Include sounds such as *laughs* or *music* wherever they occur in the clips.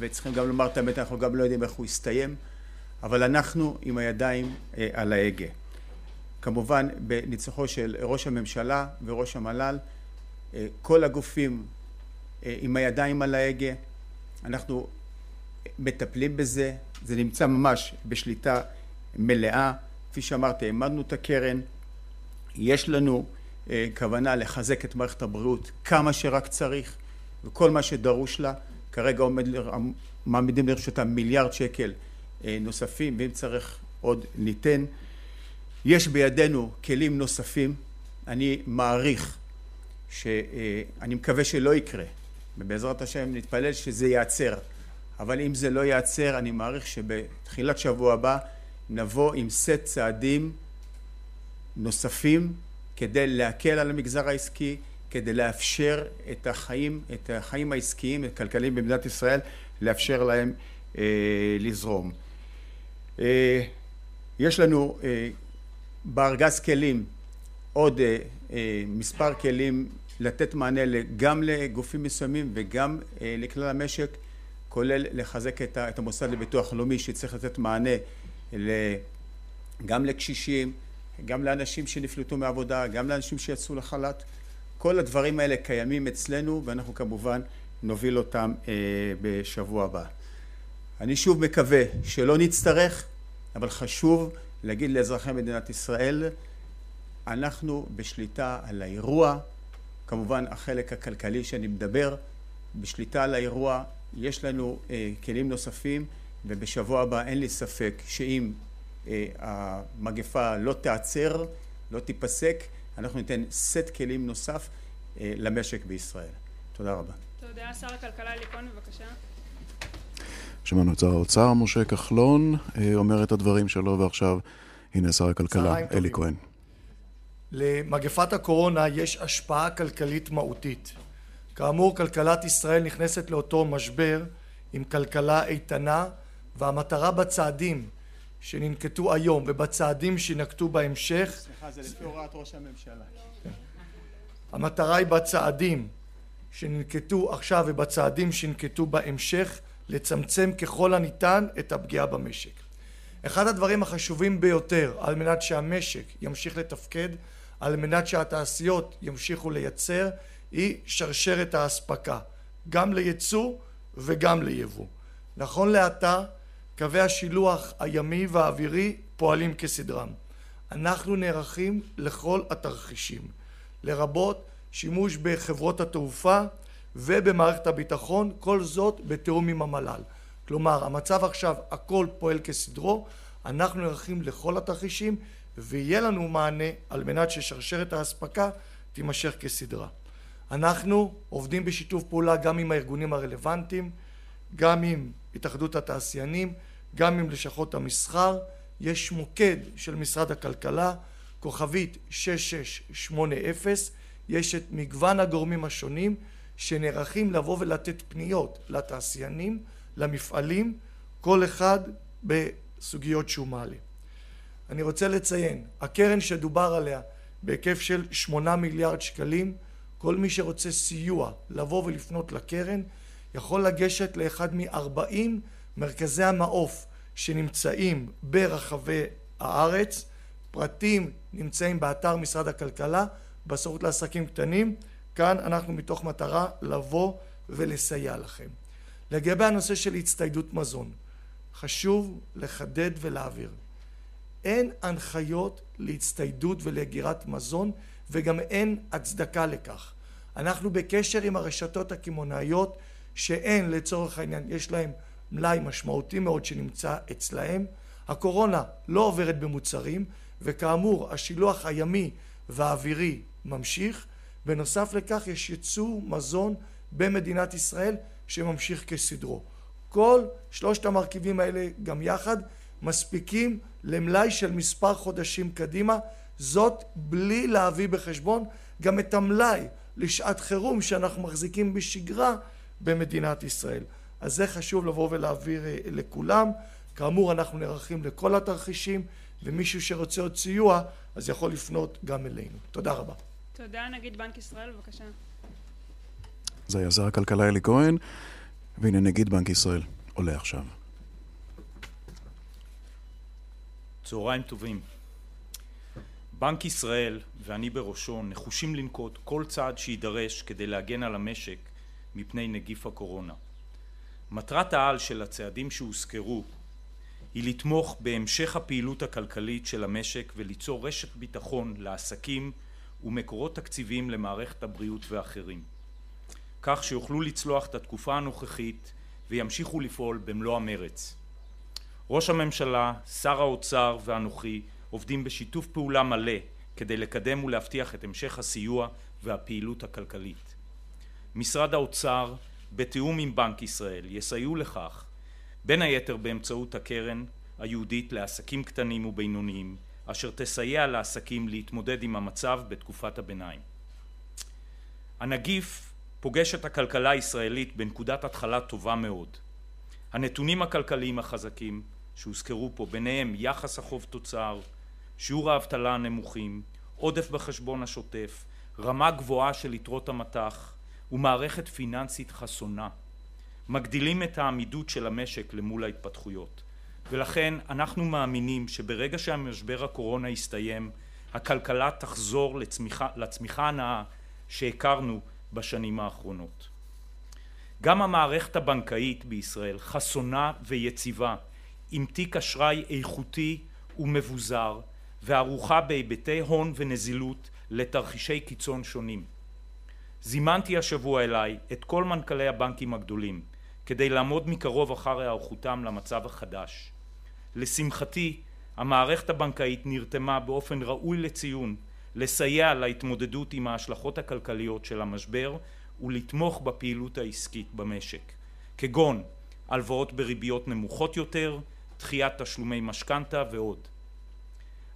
וצריכים גם לומר את האמת, אנחנו גם לא יודעים איך הוא יסתיים, אבל אנחנו עם הידיים על ההגה. כמובן בניצוחו של ראש הממשלה וראש המל"ל, כל הגופים עם הידיים על ההגה, אנחנו מטפלים בזה, זה נמצא ממש בשליטה מלאה, כפי שאמרתי העמדנו את הקרן, יש לנו כוונה לחזק את מערכת הבריאות כמה שרק צריך וכל מה שדרוש לה, כרגע עומד, מעמידים לרשותה מיליארד שקל נוספים ואם צריך עוד ניתן. יש בידינו כלים נוספים, אני מעריך שאני מקווה שלא יקרה ובעזרת השם נתפלל שזה ייעצר אבל אם זה לא ייעצר אני מעריך שבתחילת שבוע הבא נבוא עם סט צעדים נוספים כדי להקל על המגזר העסקי, כדי לאפשר את החיים, את החיים העסקיים, הכלכליים במדינת ישראל, לאפשר להם אה, לזרום. אה, יש לנו אה, בארגז כלים עוד אה, אה, מספר כלים לתת מענה גם לגופים מסוימים וגם אה, לכלל המשק, כולל לחזק את המוסד לביטוח לאומי שצריך לתת מענה גם לקשישים, גם לאנשים שנפלטו מעבודה, גם לאנשים שיצאו לחל"ת. כל הדברים האלה קיימים אצלנו ואנחנו כמובן נוביל אותם אה, בשבוע הבא. אני שוב מקווה שלא נצטרך, אבל חשוב להגיד לאזרחי מדינת ישראל, אנחנו בשליטה על האירוע, כמובן החלק הכלכלי שאני מדבר, בשליטה על האירוע, יש לנו אה, כלים נוספים ובשבוע הבא אין לי ספק שאם המגפה לא תיעצר, לא תיפסק, אנחנו ניתן סט כלים נוסף למשק בישראל. תודה רבה. תודה. שר הכלכלה אלי כהן, בבקשה. שמענו את שר האוצר, משה כחלון, אומר את הדברים שלו, ועכשיו הנה שר הכלכלה, אלי כהן. למגפת הקורונה יש השפעה כלכלית מהותית. כאמור, כלכלת ישראל נכנסת לאותו משבר עם כלכלה איתנה, והמטרה בצעדים שננקטו היום ובצעדים שינקטו בהמשך סליחה, זה לפי הוראת ראש הממשלה. המטרה היא בצעדים שננקטו עכשיו ובצעדים שינקטו בהמשך לצמצם ככל הניתן את הפגיעה במשק. אחד הדברים החשובים ביותר על מנת שהמשק ימשיך לתפקד, על מנת שהתעשיות ימשיכו לייצר, היא שרשרת האספקה, גם לייצוא וגם ליבוא. נכון לעתה קווי השילוח הימי והאווירי פועלים כסדרם. אנחנו נערכים לכל התרחישים, לרבות שימוש בחברות התעופה ובמערכת הביטחון, כל זאת בתיאום עם המל"ל. כלומר, המצב עכשיו הכל פועל כסדרו, אנחנו נערכים לכל התרחישים ויהיה לנו מענה על מנת ששרשרת האספקה תימשך כסדרה. אנחנו עובדים בשיתוף פעולה גם עם הארגונים הרלוונטיים, גם עם התאחדות התעשיינים, גם עם לשכות המסחר, יש מוקד של משרד הכלכלה, כוכבית 6680, יש את מגוון הגורמים השונים שנערכים לבוא ולתת פניות לתעשיינים, למפעלים, כל אחד בסוגיות שהוא מעלה. אני רוצה לציין, הקרן שדובר עליה בהיקף של שמונה מיליארד שקלים, כל מי שרוצה סיוע לבוא ולפנות לקרן יכול לגשת לאחד מארבעים מרכזי המעוף שנמצאים ברחבי הארץ, פרטים נמצאים באתר משרד הכלכלה, בסוכנות לעסקים קטנים, כאן אנחנו מתוך מטרה לבוא ולסייע לכם. לגבי הנושא של הצטיידות מזון, חשוב לחדד ולהעביר. אין הנחיות להצטיידות ולאגירת מזון וגם אין הצדקה לכך. אנחנו בקשר עם הרשתות הקמעונאיות שאין לצורך העניין, יש להם מלאי משמעותי מאוד שנמצא אצלהם. הקורונה לא עוברת במוצרים וכאמור השילוח הימי והאווירי ממשיך. בנוסף לכך יש ייצור מזון במדינת ישראל שממשיך כסדרו. כל שלושת המרכיבים האלה גם יחד מספיקים למלאי של מספר חודשים קדימה, זאת בלי להביא בחשבון גם את המלאי לשעת חירום שאנחנו מחזיקים בשגרה במדינת ישראל. אז זה חשוב לבוא ולהעביר לכולם. כאמור אנחנו נערכים לכל התרחישים ומישהו שרוצה עוד סיוע אז יכול לפנות גם אלינו. תודה רבה. תודה. נגיד בנק ישראל, בבקשה. זה היה שר הכלכלה אלי כהן והנה נגיד בנק ישראל עולה עכשיו. צהריים טובים. בנק ישראל, ואני בראשו, נחושים לנקוט כל צעד שיידרש כדי להגן על המשק מפני נגיף הקורונה. מטרת העל של הצעדים שהוזכרו היא לתמוך בהמשך הפעילות הכלכלית של המשק וליצור רשת ביטחון לעסקים ומקורות תקציביים למערכת הבריאות ואחרים, כך שיוכלו לצלוח את התקופה הנוכחית וימשיכו לפעול במלוא המרץ. ראש הממשלה, שר האוצר ואנוכי עובדים בשיתוף פעולה מלא כדי לקדם ולהבטיח את המשך הסיוע והפעילות הכלכלית. משרד האוצר בתיאום עם בנק ישראל יסייעו לכך בין היתר באמצעות הקרן היהודית לעסקים קטנים ובינוניים אשר תסייע לעסקים להתמודד עם המצב בתקופת הביניים. הנגיף פוגש את הכלכלה הישראלית בנקודת התחלה טובה מאוד. הנתונים הכלכליים החזקים שהוזכרו פה ביניהם יחס החוב תוצר, שיעור האבטלה הנמוכים, עודף בחשבון השוטף, רמה גבוהה של יתרות המטח ומערכת פיננסית חסונה מגדילים את העמידות של המשק למול ההתפתחויות ולכן אנחנו מאמינים שברגע שהמשבר הקורונה יסתיים הכלכלה תחזור לצמיחה, לצמיחה הנאה שהכרנו בשנים האחרונות. גם המערכת הבנקאית בישראל חסונה ויציבה עם תיק אשראי איכותי ומבוזר וערוכה בהיבטי הון ונזילות לתרחישי קיצון שונים. זימנתי השבוע אליי את כל מנכ"לי הבנקים הגדולים כדי לעמוד מקרוב אחר היערכותם למצב החדש. לשמחתי המערכת הבנקאית נרתמה באופן ראוי לציון לסייע להתמודדות עם ההשלכות הכלכליות של המשבר ולתמוך בפעילות העסקית במשק כגון הלוואות בריביות נמוכות יותר, דחיית תשלומי משכנתה ועוד.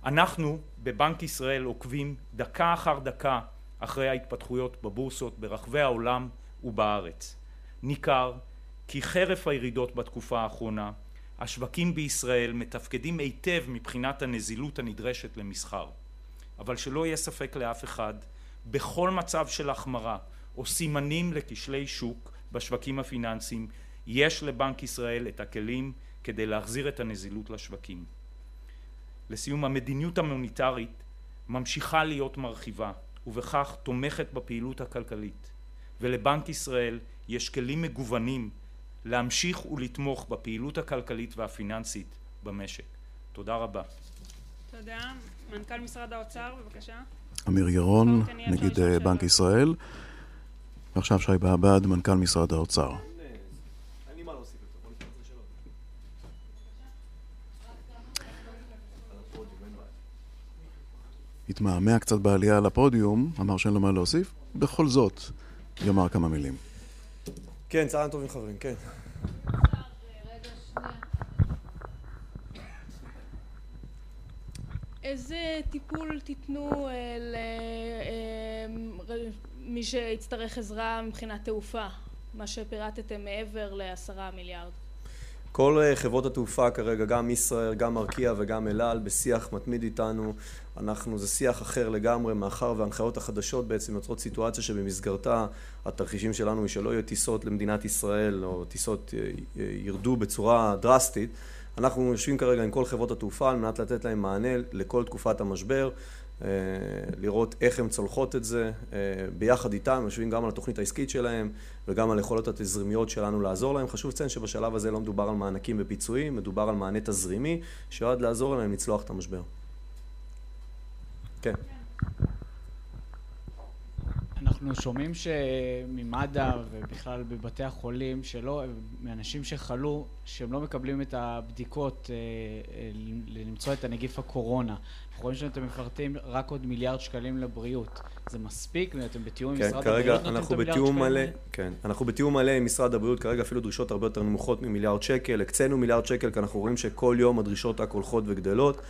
אנחנו בבנק ישראל עוקבים דקה אחר דקה אחרי ההתפתחויות בבורסות ברחבי העולם ובארץ. ניכר כי חרף הירידות בתקופה האחרונה השווקים בישראל מתפקדים היטב מבחינת הנזילות הנדרשת למסחר אבל שלא יהיה ספק לאף אחד בכל מצב של החמרה או סימנים לכשלי שוק בשווקים הפיננסיים יש לבנק ישראל את הכלים כדי להחזיר את הנזילות לשווקים. לסיום המדיניות המוניטרית ממשיכה להיות מרחיבה ובכך תומכת בפעילות הכלכלית ולבנק ישראל יש כלים מגוונים להמשיך ולתמוך בפעילות הכלכלית והפיננסית במשק. תודה רבה. תודה. מנכ"ל משרד האוצר, בבקשה. אמיר ירון, נגיד אה, בנק ישראל. ועכשיו שי בעבד, מנכ"ל משרד האוצר. התמהמה קצת בעלייה לפודיום, אמר שאין לו מה להוסיף, בכל זאת יאמר כמה מילים. כן, צהריים טובים חברים, כן. איזה טיפול תיתנו אה, למי אה, שיצטרך עזרה מבחינת תעופה, מה שפירטתם מעבר לעשרה מיליארד? כל אה, חברות התעופה כרגע, גם ישראייר, גם ארקיע וגם אל על, בשיח מתמיד איתנו. אנחנו, זה שיח אחר לגמרי, מאחר וההנחיות החדשות בעצם יוצרות סיטואציה שבמסגרתה התרחישים שלנו היא שלא יהיו טיסות למדינת ישראל, או טיסות אה, אה, ירדו בצורה דרסטית. אנחנו יושבים כרגע עם כל חברות התעופה על מנת לתת להם מענה לכל תקופת המשבר. אה, לראות איך הן צולחות את זה אה, ביחד איתם, יושבים גם על התוכנית העסקית שלהם וגם על יכולות התזרימיות שלנו לעזור להם. חשוב לציין שבשלב הזה לא מדובר על מענקים ופיצויים, מדובר על מענה תזרימי שיועד לעזור להם לצלוח את המשבר. כן. אנחנו שומעים שממד"א ובכלל בבתי החולים, שלא, מאנשים שחלו, שהם לא מקבלים את הבדיקות אה, למצוא את הנגיף הקורונה. אנחנו רואים שאתם מפרטים רק עוד מיליארד שקלים לבריאות. זה מספיק? אתם בתיאום כן, עם משרד כרגע הבריאות אנחנו בתיאום מלא, כן, אנחנו בתיאום מלא עם משרד הבריאות, כרגע אפילו דרישות הרבה יותר נמוכות ממיליארד שקל, הקצינו מיליארד שקל כי אנחנו רואים שכל יום הדרישות רק הולכות וגדלות.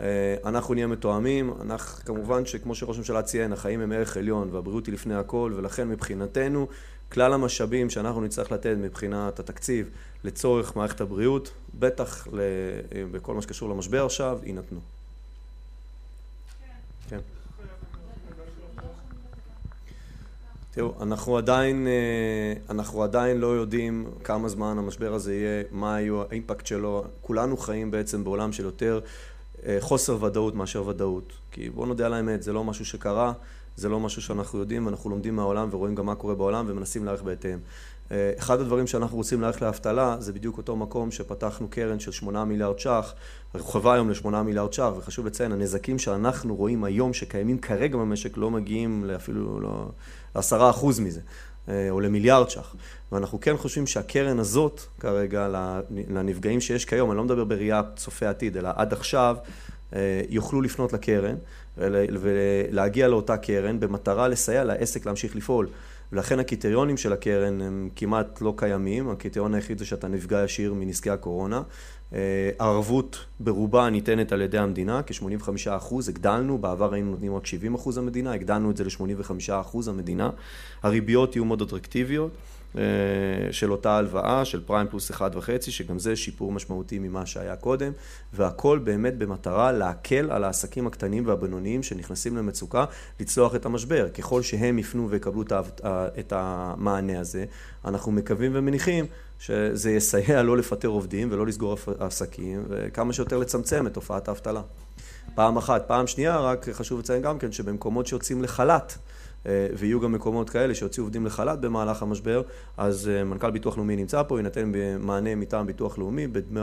אה, אנחנו נהיה מתואמים, אנחנו, כמובן שכמו שראש הממשלה ציין, החיים הם ערך עליון והבריאות היא לפני הכל, ולכן מבחינתנו כלל המשאבים שאנחנו נצטרך לתת מבחינת התקציב לצורך מערכת הבריאות, בטח בכל מה שקשור למשבר עכשיו, יינתנו. כן. תראו, אנחנו עדיין, אה, אנחנו עדיין לא יודעים כמה זמן המשבר הזה יהיה, מה יהיו האימפקט שלו. כולנו חיים בעצם בעולם של יותר אה, חוסר ודאות מאשר ודאות. כי בואו נודה על האמת, זה לא משהו שקרה, זה לא משהו שאנחנו יודעים, אנחנו לומדים מהעולם ורואים גם מה קורה בעולם ומנסים להערך בהתאם. אחד הדברים שאנחנו רוצים להערך לאבטלה זה בדיוק אותו מקום שפתחנו קרן של שמונה מיליארד ש"ח, רחבה היום לשמונה מיליארד ש"ח, וחשוב לציין, הנזקים שאנחנו רואים היום שקיימים כרגע במשק לא מגיעים אפילו לא, לעשרה אחוז מזה, אה, או למיליארד ש"ח. ואנחנו כן חושבים שהקרן הזאת כרגע לנפגעים שיש כיום, אני לא מדבר בראייה צופה עתיד, אלא עד עכשיו, אה, יוכלו לפנות לקרן ולהגיע לאותה קרן במטרה לסייע לעסק להמשיך לפעול. ולכן הקריטריונים של הקרן הם כמעט לא קיימים, הקריטריון היחיד זה שאתה נפגע ישיר מנזקי הקורונה. אה, הערבות ברובה ניתנת על ידי המדינה, כ-85 אחוז, הגדלנו, בעבר היינו נותנים רק 70 אחוז המדינה, הגדלנו את זה ל-85 אחוז המדינה. הריביות יהיו מאוד אטרקטיביות. אה, של אותה הלוואה, של פריים פלוס אחד וחצי, שגם זה שיפור משמעותי ממה שהיה קודם, והכל באמת במטרה להקל על העסקים הקטנים והבינוניים שנכנסים למצוקה, לצלוח את המשבר. ככל שהם יפנו ויקבלו את המענה הזה, אנחנו מקווים ומניחים שזה יסייע לא לפטר עובדים ולא לסגור עסקים, וכמה שיותר לצמצם את תופעת האבטלה. פעם אחת. פעם שנייה, רק חשוב לציין גם כן שבמקומות שיוצאים לחל"ת, אה, ויהיו גם מקומות כאלה שיוציאו עובדים לחל"ת במהלך המשבר, אז אה, מנכ"ל ביטוח לאומי נמצא פה, יינתן מענה מטעם ביטוח לאומי בדמי,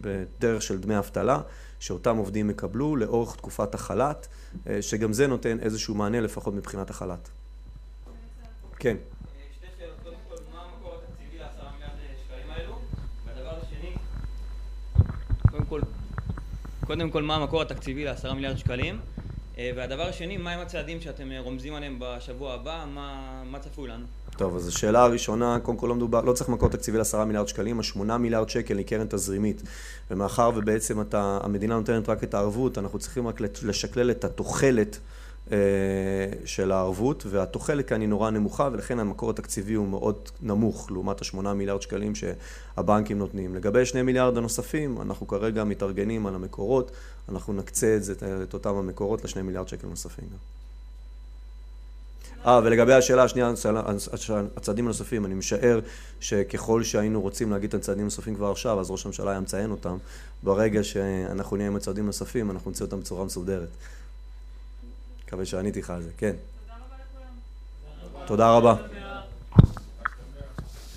בדרך של דמי אבטלה, שאותם עובדים יקבלו לאורך תקופת החל"ת, אה, שגם זה נותן איזשהו מענה לפחות מבחינת החל"ת. כן. קודם כל, מה המקור התקציבי לעשרה מיליארד שקלים? אה, והדבר השני, מהם הצעדים שאתם אה, רומזים עליהם בשבוע הבא, מה, מה צפוי לנו? טוב, אז השאלה הראשונה, קודם כל לא מדובר, לא צריך מקור תקציבי לעשרה מיליארד שקלים, השמונה מיליארד שקל היא קרן תזרימית. ומאחר ובעצם אתה, המדינה נותנת רק את הערבות, אנחנו צריכים רק לשקלל את התוחלת של הערבות, והתוחלת כאן היא נורא נמוכה, ולכן המקור התקציבי הוא מאוד נמוך, לעומת השמונה מיליארד שקלים שהבנקים נותנים. לגבי שני מיליארד הנוספים, אנחנו כרגע מתארגנים על המקורות, אנחנו נקצה את, זה, את אותם המקורות לשני מיליארד שקל נוספים. אה, ולגבי השאלה השנייה, הצעדים הנוספים, אני משער שככל שהיינו רוצים להגיד את הצעדים הנוספים כבר עכשיו, אז ראש הממשלה היה מציין אותם. ברגע שאנחנו נהיה עם הצעדים הנוספים, אנחנו נצא אותם בצורה מסודרת. מקווה שעניתי לך על זה, כן. תודה רבה.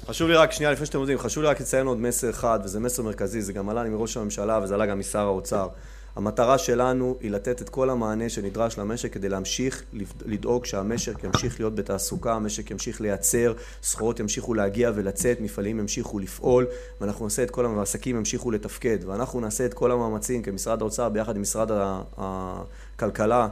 חשוב לי רק, שנייה לפני שאתם יודעים, חשוב לי רק לציין עוד מסר אחד, וזה מסר מרכזי, זה גם עלה לי מראש הממשלה וזה עלה גם משר האוצר. המטרה שלנו היא לתת את כל המענה שנדרש למשק כדי להמשיך לדאוג שהמשק ימשיך להיות בתעסוקה, המשק ימשיך לייצר, סחורות ימשיכו להגיע ולצאת, מפעלים ימשיכו לפעול, ואנחנו נעשה את כל העסקים ימשיכו לתפקד, ואנחנו נעשה את כל המאמצים כמשרד האוצר ביחד עם משרד הכלכלה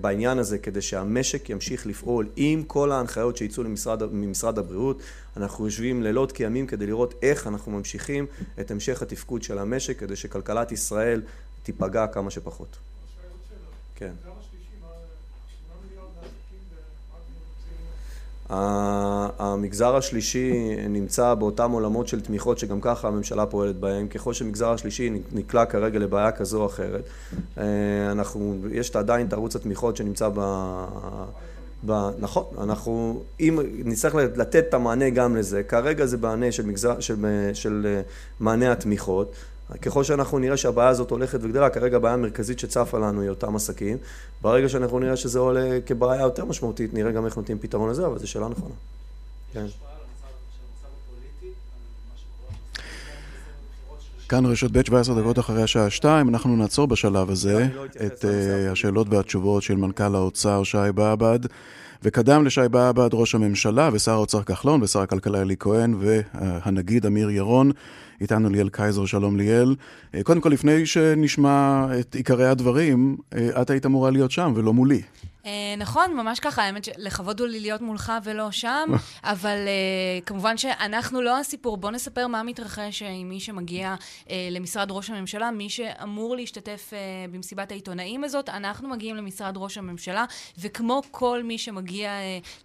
בעניין הזה כדי שהמשק ימשיך לפעול עם כל ההנחיות שיצאו למשרד, ממשרד הבריאות. אנחנו יושבים לילות כימים כדי לראות איך אנחנו ממשיכים את המשך התפקוד של המשק כדי שכלכלת ישראל תיפגע כמה שפחות. כן. המגזר השלישי נמצא באותם עולמות של תמיכות שגם ככה הממשלה פועלת בהם. ככל שמגזר השלישי נקלע כרגע לבעיה כזו או אחרת, אה, אנחנו, יש עדיין את ערוץ התמיכות שנמצא ב... ב... נכון, אנחנו, אם נצטרך לתת את המענה גם לזה, כרגע זה מענה של, מגזר, של, של אה, מענה התמיכות, ככל שאנחנו נראה שהבעיה הזאת הולכת וגדלה, כרגע הבעיה המרכזית שצפה לנו היא אותם עסקים. ברגע שאנחנו נראה שזה עולה כבעיה יותר משמעותית, נראה גם איך נותנים פתרון לזה, אבל זו שאלה נכונה. כן. כאן רשת ב' 17 דקות אחרי השעה 2, אנחנו נעצור בשלב הזה לא את uh, השאלות והתשובות של מנכ"ל האוצר שי באב"ד. וקדם לשי באב"ד ראש הממשלה ושר האוצר כחלון ושר הכלכלה אלי כהן והנגיד אמיר ירון. איתנו ליאל קייזר, שלום ליאל. אה, קודם כל, לפני שנשמע את עיקרי הדברים, אה, את היית אמורה להיות שם ולא מולי. אה, נכון, ממש ככה, האמת שלכבוד הוא לי להיות מולך ולא שם, *laughs* אבל כמובן שאנחנו לא הסיפור. בוא נספר מה מתרחש עם מי שמגיע למשרד ראש הממשלה, מי שאמור להשתתף במסיבת העיתונאים הזאת. אנחנו מגיעים למשרד ראש הממשלה, וכמו כל מי שמגיע...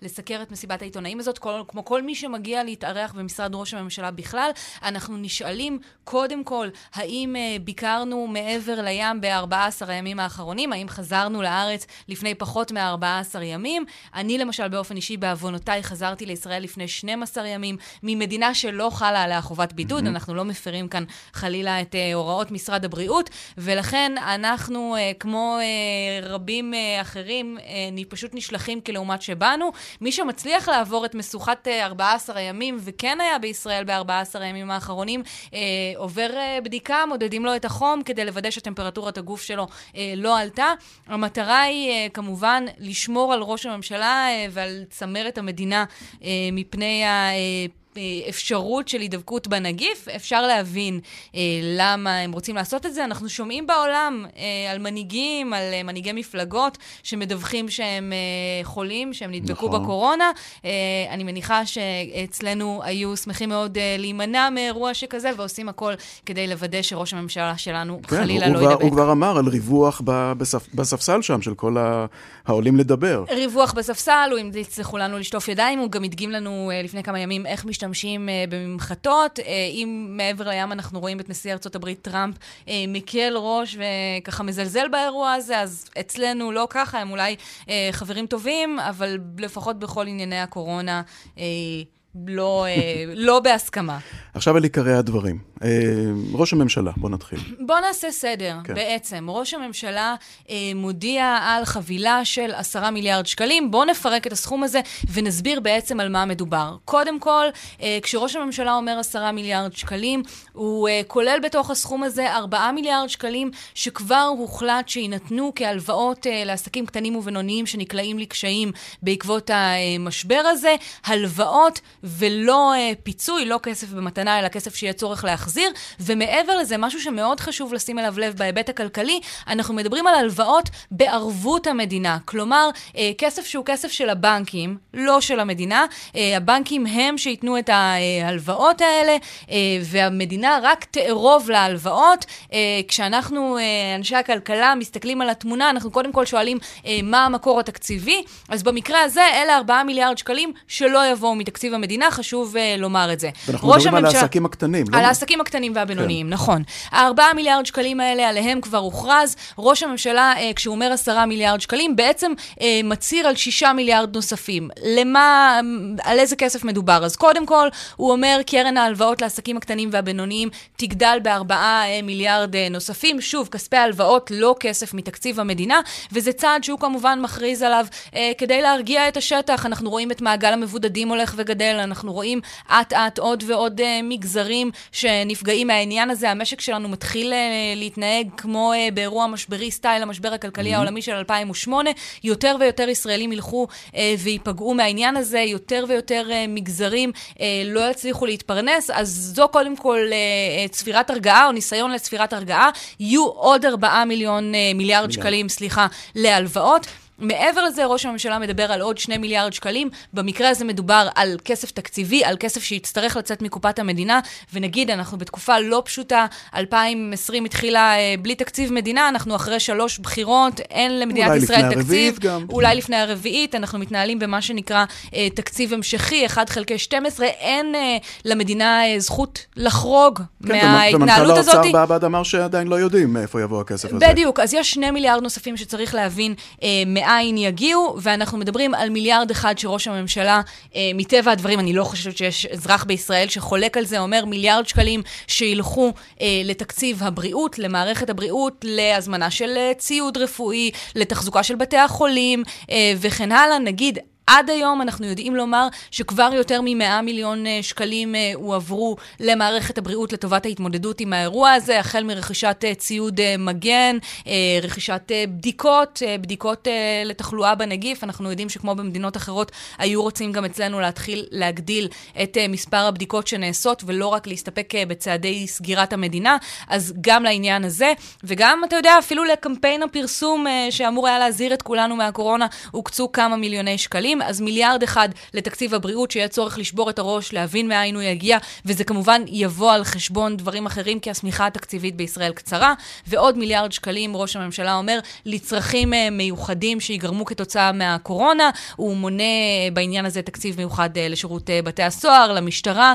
לסקר את מסיבת העיתונאים הזאת, כל, כמו כל מי שמגיע להתארח במשרד ראש הממשלה בכלל, אנחנו נשאלים קודם כל, האם אה, ביקרנו מעבר לים ב-14 הימים האחרונים? האם חזרנו לארץ לפני פחות מ-14 ימים? אני למשל באופן אישי, בעוונותיי, חזרתי לישראל לפני 12 ימים, ממדינה שלא חלה עליה חובת בידוד, mm-hmm. אנחנו לא מפרים כאן חלילה את uh, הוראות משרד הבריאות, ולכן אנחנו, uh, כמו uh, רבים uh, אחרים, uh, פשוט נשלחים כלעומת שבאנו. מי שמצליח לעבור את משוכת uh, 14 הימים, וכן היה בישראל ב-14 הימים האחרונים, uh, עובר uh, בדיקה, מודדים לו את החום כדי לוודא שטמפרטורת הגוף שלו uh, לא עלתה. המטרה היא uh, כמובן לשמור על ראש הממשלה uh, ועל צמרת המדינה uh, מפני ה... Uh, אפשרות של הידבקות בנגיף, אפשר להבין אה, למה הם רוצים לעשות את זה. אנחנו שומעים בעולם אה, על מנהיגים, על אה, מנהיגי מפלגות שמדווחים שהם אה, חולים, שהם נדבקו נכון. בקורונה. אה, אני מניחה שאצלנו היו שמחים מאוד אה, להימנע מאירוע שכזה, ועושים הכל כדי לוודא שראש הממשלה שלנו כן, חלילה לא ידבק. הוא כבר אמר על ריווח בספ, בספסל שם של כל העולים לדבר. ריווח בספסל, הוא המליץ לכולנו לשטוף ידיים, הוא גם הדגים לנו אה, לפני כמה ימים איך משתמשים. משתמשים uh, בממחטות. Uh, אם מעבר לים אנחנו רואים את נשיא ארצות הברית טראמפ uh, מקל ראש וככה מזלזל באירוע הזה, אז אצלנו לא ככה, הם אולי חברים טובים, אבל לפחות בכל ענייני הקורונה... לא, לא בהסכמה. עכשיו על עיקרי הדברים. אה, ראש הממשלה, בוא נתחיל. בוא נעשה סדר, כן. בעצם. ראש הממשלה אה, מודיע על חבילה של עשרה מיליארד שקלים. בוא נפרק את הסכום הזה ונסביר בעצם על מה מדובר. קודם כל, אה, כשראש הממשלה אומר עשרה מיליארד שקלים, הוא אה, כולל בתוך הסכום הזה ארבעה מיליארד שקלים שכבר הוחלט שיינתנו כהלוואות אה, לעסקים קטנים ובינוניים שנקלעים לקשיים בעקבות המשבר הזה. הלוואות ולא אה, פיצוי, לא כסף במתנה, אלא כסף שיהיה צורך להחזיר. ומעבר לזה, משהו שמאוד חשוב לשים אליו לב בהיבט הכלכלי, אנחנו מדברים על הלוואות בערבות המדינה. כלומר, אה, כסף שהוא כסף של הבנקים, לא של המדינה. אה, הבנקים הם שייתנו את ההלוואות האלה, אה, והמדינה רק תערוב להלוואות. אה, כשאנחנו, אה, אנשי הכלכלה, מסתכלים על התמונה, אנחנו קודם כל שואלים אה, מה המקור התקציבי. אז במקרה הזה, אלה 4 מיליארד שקלים שלא יבואו מתקציב המדינה, חשוב uh, לומר את זה. ואנחנו מדברים הממשל... על העסקים הקטנים, לא? על העסקים הקטנים והבינוניים, כן. נכון. הארבעה מיליארד שקלים האלה, עליהם כבר הוכרז. ראש הממשלה, uh, כשהוא אומר עשרה מיליארד שקלים, בעצם uh, מצהיר על שישה מיליארד נוספים. למה, על איזה כסף מדובר? אז קודם כל, הוא אומר, קרן ההלוואות לעסקים הקטנים והבינוניים תגדל בארבעה מיליארד נוספים. שוב, כספי ההלוואות לא כסף מתקציב המדינה, וזה צעד שהוא כמובן מכריז עליו כדי להרגיע את השטח. אנחנו רואים את מעגל המבודדים הולך וגדל. אנחנו רואים אט-אט עוד ועוד uh, מגזרים שנפגעים מהעניין הזה. המשק שלנו מתחיל uh, להתנהג כמו uh, באירוע משברי סטייל המשבר הכלכלי mm-hmm. העולמי של 2008. יותר ויותר ישראלים ילכו וייפגעו מהעניין הזה, יותר ויותר מגזרים לא יצליחו להתפרנס, אז זו קודם כל צפירת הרגעה או ניסיון לצפירת הרגעה. יהיו עוד 4 מיליון, מיליארד שקלים, סליחה, להלוואות. מעבר לזה, ראש הממשלה מדבר על עוד שני מיליארד שקלים. במקרה הזה מדובר על כסף תקציבי, על כסף שיצטרך לצאת מקופת המדינה. ונגיד, אנחנו בתקופה לא פשוטה, 2020 התחילה אה, בלי תקציב מדינה, אנחנו אחרי שלוש בחירות, אין למדינת ישראל תקציב. גם. אולי לפני הרביעית, אנחנו מתנהלים במה שנקרא אה, תקציב המשכי, 1 חלקי 12. אין אה, למדינה אה, זכות לחרוג כן, מההתנהלות הזאת. ומנכ"ל האוצר בעבד אמר שעדיין לא יודעים מאיפה יבוא הכסף הזה. בדיוק, אז יש שני מיליארד נוספים שצריך להבין אה, מאין יגיעו, ואנחנו מדברים על מיליארד אחד שראש הממשלה, אה, מטבע הדברים, אני לא חושבת שיש אזרח בישראל שחולק על זה, אומר מיליארד שקלים שילכו אה, לתקציב הבריאות, למערכת הבריאות, להזמנה של אה, ציוד רפואי, לתחזוקה של בתי החולים אה, וכן הלאה. נגיד, עד היום אנחנו יודעים לומר שכבר יותר מ-100 מיליון אה, שקלים אה, הועברו למערכת הבריאות לטובת ההתמודדות עם האירוע הזה, החל מרכישת אה, ציוד מגן, רכישת בדיקות, בדיקות לתחלואה בנגיף. אנחנו יודעים שכמו במדינות אחרות, היו רוצים גם אצלנו להתחיל להגדיל את מספר הבדיקות שנעשות, ולא רק להסתפק בצעדי סגירת המדינה. אז גם לעניין הזה, וגם, אתה יודע, אפילו לקמפיין הפרסום שאמור היה להזהיר את כולנו מהקורונה, הוקצו כמה מיליוני שקלים. תקציבים, אז מיליארד אחד לתקציב הבריאות, שיהיה צורך לשבור את הראש, להבין מאין הוא יגיע, וזה כמובן יבוא על חשבון דברים אחרים, כי השמיכה התקציבית בישראל קצרה, ועוד מיליארד שקלים, ראש הממשלה אומר, לצרכים אה, מיוחדים שיגרמו כתוצאה מהקורונה. הוא מונה בעניין הזה תקציב מיוחד לשירות בתי הסוהר, למשטרה,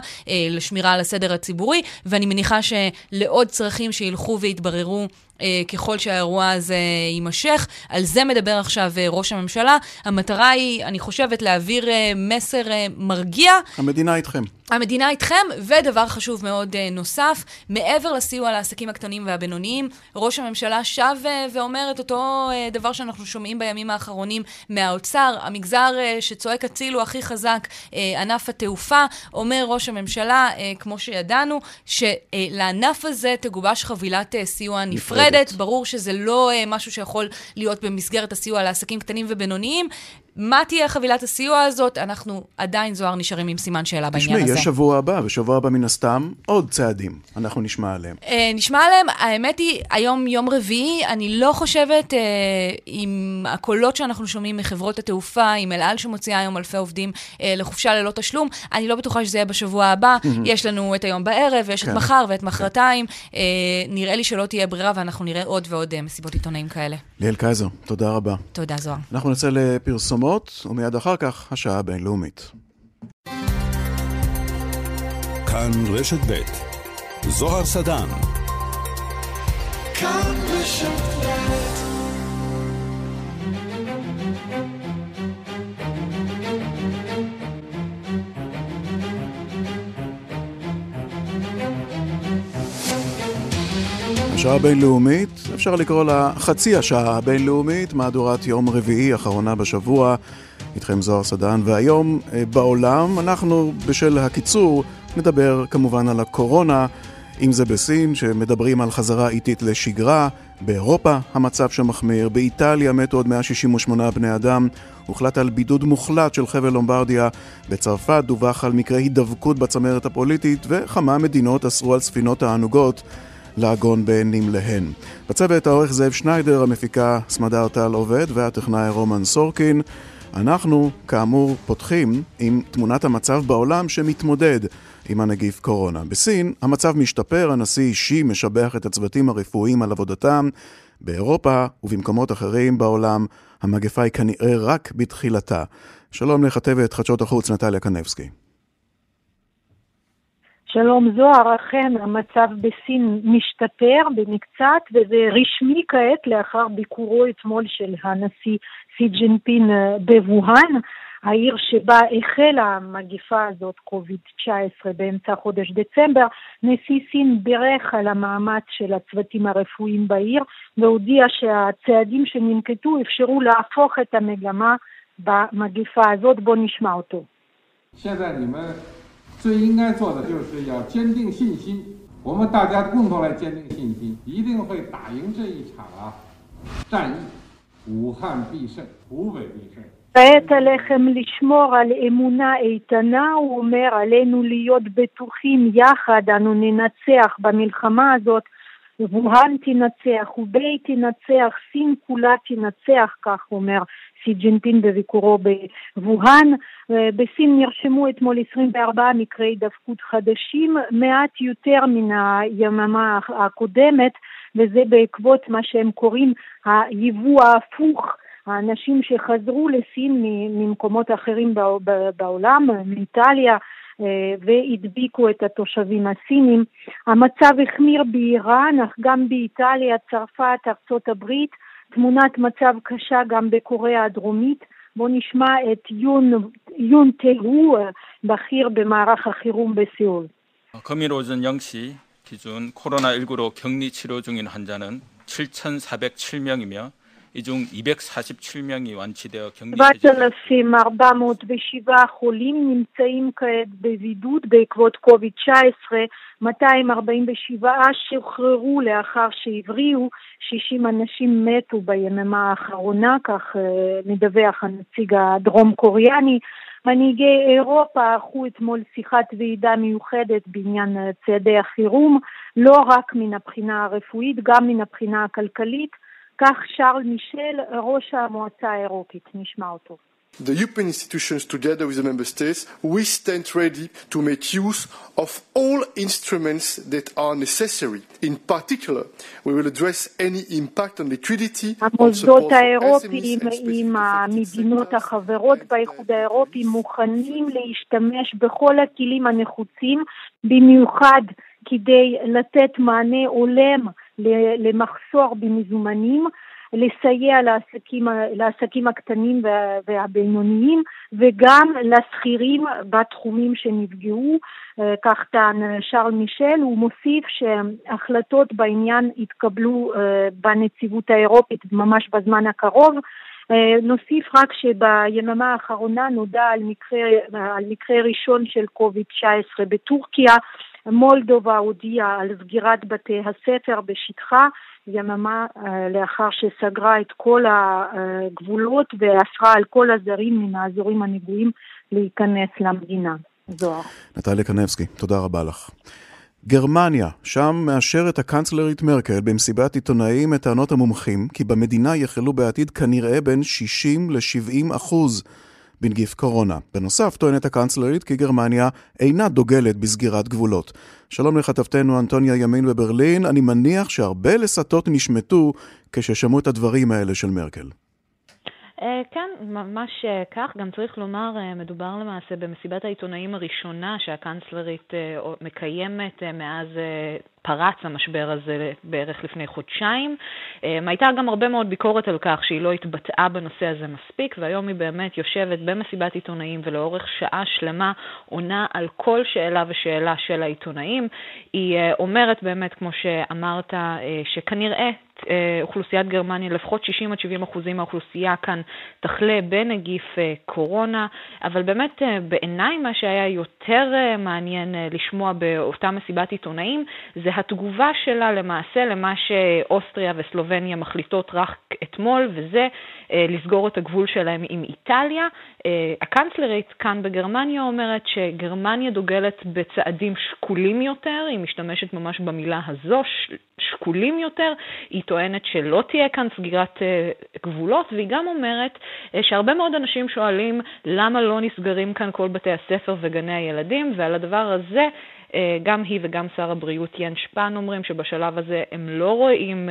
לשמירה על הסדר הציבורי, ואני מניחה שלעוד צרכים שילכו ויתבררו אה, ככל שהאירוע הזה יימשך. על זה מדבר עכשיו אה, ראש הממשלה. המטרה היא, אני חושבת, להעביר אה, מסר מרגיע. המדינה איתכם. המדינה איתכם, ודבר חשוב מאוד נוסף, מעבר לסיוע לעסקים הקטנים והבינוניים, ראש הממשלה שב ואומר את אותו דבר שאנחנו שומעים בימים האחרונים מהאוצר, המגזר שצועק הצילו הכי חזק, ענף התעופה, אומר ראש הממשלה, כמו שידענו, שלענף הזה תגובש חבילת סיוע נפרדת. נפרדת. ברור שזה לא uh, משהו שיכול להיות במסגרת הסיוע לעסקים קטנים ובינוניים. מה תהיה חבילת הסיוע הזאת? אנחנו עדיין, זוהר, נשארים עם סימן שאלה בעניין תשמעי, הזה. תשמעי, יש שבוע הבא, ושבוע הבא מן הסתם עוד צעדים. אנחנו נשמע עליהם. אה, נשמע עליהם. האמת היא, היום יום רביעי, אני לא חושבת, אה, עם הקולות שאנחנו שומעים מחברות התעופה, עם אל על שמוציאה היום אלפי עובדים אה, לחופשה ללא תשלום, אני לא בטוחה שזה יהיה בשבוע הבא. יש לנו את היום בערב, ויש כן. את מחר ואת מחרתיים. כן. אה, נראה לי שלא תהיה ברירה, ואנחנו נראה עוד ועוד אה, מסיבות עיתונאים כאלה. ליאל קייזר, תודה רבה. תודה, זוהר. אנחנו נצא לפרסומות. פרסומות, ומיד אחר כך השעה הבינלאומית. כאן רשת ב' זוהר סדן. כאן רשת ב' השעה הבינלאומית, אפשר לקרוא לה חצי השעה הבינלאומית, מהדורת יום רביעי, אחרונה בשבוע. איתכם זוהר סדן, והיום אה, בעולם אנחנו בשל הקיצור נדבר כמובן על הקורונה, אם זה בסין, שמדברים על חזרה איטית לשגרה, באירופה המצב שמחמיר, באיטליה מתו עוד 168 בני אדם, הוחלט על בידוד מוחלט של חבל לומברדיה, בצרפת דווח על מקרה הידבקות בצמרת הפוליטית, וכמה מדינות אסרו על ספינות הענוגות לעגון בנמליהן. בצוות העורך זאב שניידר, המפיקה סמדר טל עובד והטכנאי רומן סורקין. אנחנו, כאמור, פותחים עם תמונת המצב בעולם שמתמודד עם הנגיף קורונה. בסין המצב משתפר, הנשיא שי משבח את הצוותים הרפואיים על עבודתם. באירופה ובמקומות אחרים בעולם המגפה היא כנראה רק בתחילתה. שלום לכתבת חדשות החוץ נטליה קנבסקי. שלום זוהר, אכן המצב בסין משתפר במקצת וזה רשמי כעת לאחר ביקורו אתמול של הנשיא סי ג'ינפין אה, בווהאן, העיר שבה החלה המגיפה הזאת, קוביד-19, באמצע חודש דצמבר. נשיא סין בירך על המאמץ של הצוותים הרפואיים בעיר והודיע שהצעדים שננקטו אפשרו להפוך את המגמה במגיפה הזאת. בואו נשמע אותו. 最应该做的就是要坚定信心，我们大家共同来坚定信心，一定会打赢这一场啊战役。武汉必胜，湖北必胜。כעת עליכם לשמור על אמונה איתנה, הוא אומר עלינו להיות בטוחים יחד, אנו ננצח במלחמה הזאת, ווהאן תנצח, הובי תנצח, סין כולה תנצח, כך אומר סי ג'ינפין בביקורו בווהאן. בסין נרשמו אתמול 24 מקרי הידפקות חדשים, מעט יותר מן היממה הקודמת, וזה בעקבות מה שהם קוראים היבוא ההפוך. האנשים שחזרו לסין ממקומות אחרים בעולם, מאיטליה, והדביקו את התושבים הסינים. המצב החמיר באיראן, אך גם באיטליה, צרפת, ארצות הברית, תמונת מצב קשה גם בקוריאה הדרומית. בואו נשמע את יון, יון תהו, בכיר במערך החירום בסיאול. 금일 오전 0시 기준 코로나19로 격리 치료 중인 환자는 7,407명이며 이중 247명이 완치되어 격리 7,407 חולים נמצאים כעת בבידוד בעקבות קוביד-19, 247 שוחררו לאחר שהבריאו, 60 אנשים מתו ביממה האחרונה, כך מדווח הנציג הדרום קוריאני. מנהיגי אירופה ערכו אתמול שיחת ועידה מיוחדת בעניין צעדי החירום, לא רק מן הבחינה הרפואית, גם מן הבחינה הכלכלית. כך שרל מישל, ראש המועצה האירופית. נשמע אותו. The European institutions, together with the member states, we stand ready to make use of all instruments that are necessary. In particular, we will address any impact on liquidity, המוסדות האירופיים עם המדינות החברות באיחוד האירופי מוכנים להשתמש בכל הכלים הנחוצים, במיוחד כדי לתת מענה הולם למחסור במזומנים. לסייע לעסקים, לעסקים הקטנים והבינוניים וגם לשכירים בתחומים שנפגעו, כך טען שרל מישל, הוא מוסיף שהחלטות בעניין יתקבלו בנציבות האירופית ממש בזמן הקרוב. נוסיף רק שביממה האחרונה נודע על מקרה, על מקרה ראשון של קוביד-19 בטורקיה. מולדובה הודיעה על סגירת בתי הספר בשטחה יממה לאחר שסגרה את כל הגבולות ואסרה על כל הזרים מן האזורים הנגועים להיכנס למדינה. זוהר. נטליה קנבסקי, תודה רבה לך. גרמניה, שם מאשרת הקנצלרית מרקל במסיבת עיתונאים את טענות המומחים כי במדינה יחלו בעתיד כנראה בין 60 ל-70 אחוז בנגיף קורונה. בנוסף, טוענת הקנצלרית כי גרמניה אינה דוגלת בסגירת גבולות. שלום לכתבתנו אנטוניה ימין בברלין, אני מניח שהרבה לסתות נשמטו כששמעו את הדברים האלה של מרקל. כן, ממש כך. גם צריך לומר, מדובר למעשה במסיבת העיתונאים הראשונה שהקנצלרית מקיימת מאז פרץ המשבר הזה בערך לפני חודשיים. הייתה גם הרבה מאוד ביקורת על כך שהיא לא התבטאה בנושא הזה מספיק, והיום היא באמת יושבת במסיבת עיתונאים ולאורך שעה שלמה עונה על כל שאלה ושאלה של העיתונאים. היא אומרת באמת, כמו שאמרת, שכנראה אוכלוסיית גרמניה, לפחות 60 עד 70 אחוזים מהאוכלוסייה כאן תחלה בנגיף קורונה, אבל באמת בעיניי מה שהיה יותר מעניין לשמוע באותה מסיבת עיתונאים זה התגובה שלה למעשה למה שאוסטריה וסלובניה מחליטות רק אתמול, וזה לסגור את הגבול שלהם עם איטליה. הקנצלרית כאן בגרמניה אומרת שגרמניה דוגלת בצעדים שקולים יותר, היא משתמשת ממש במילה הזו, שקולים יותר. היא טוענת שלא תהיה כאן סגירת גבולות, והיא גם אומרת שהרבה מאוד אנשים שואלים למה לא נסגרים כאן כל בתי הספר וגני הילדים, ועל הדבר הזה גם היא וגם שר הבריאות ין שפן אומרים שבשלב הזה הם לא רואים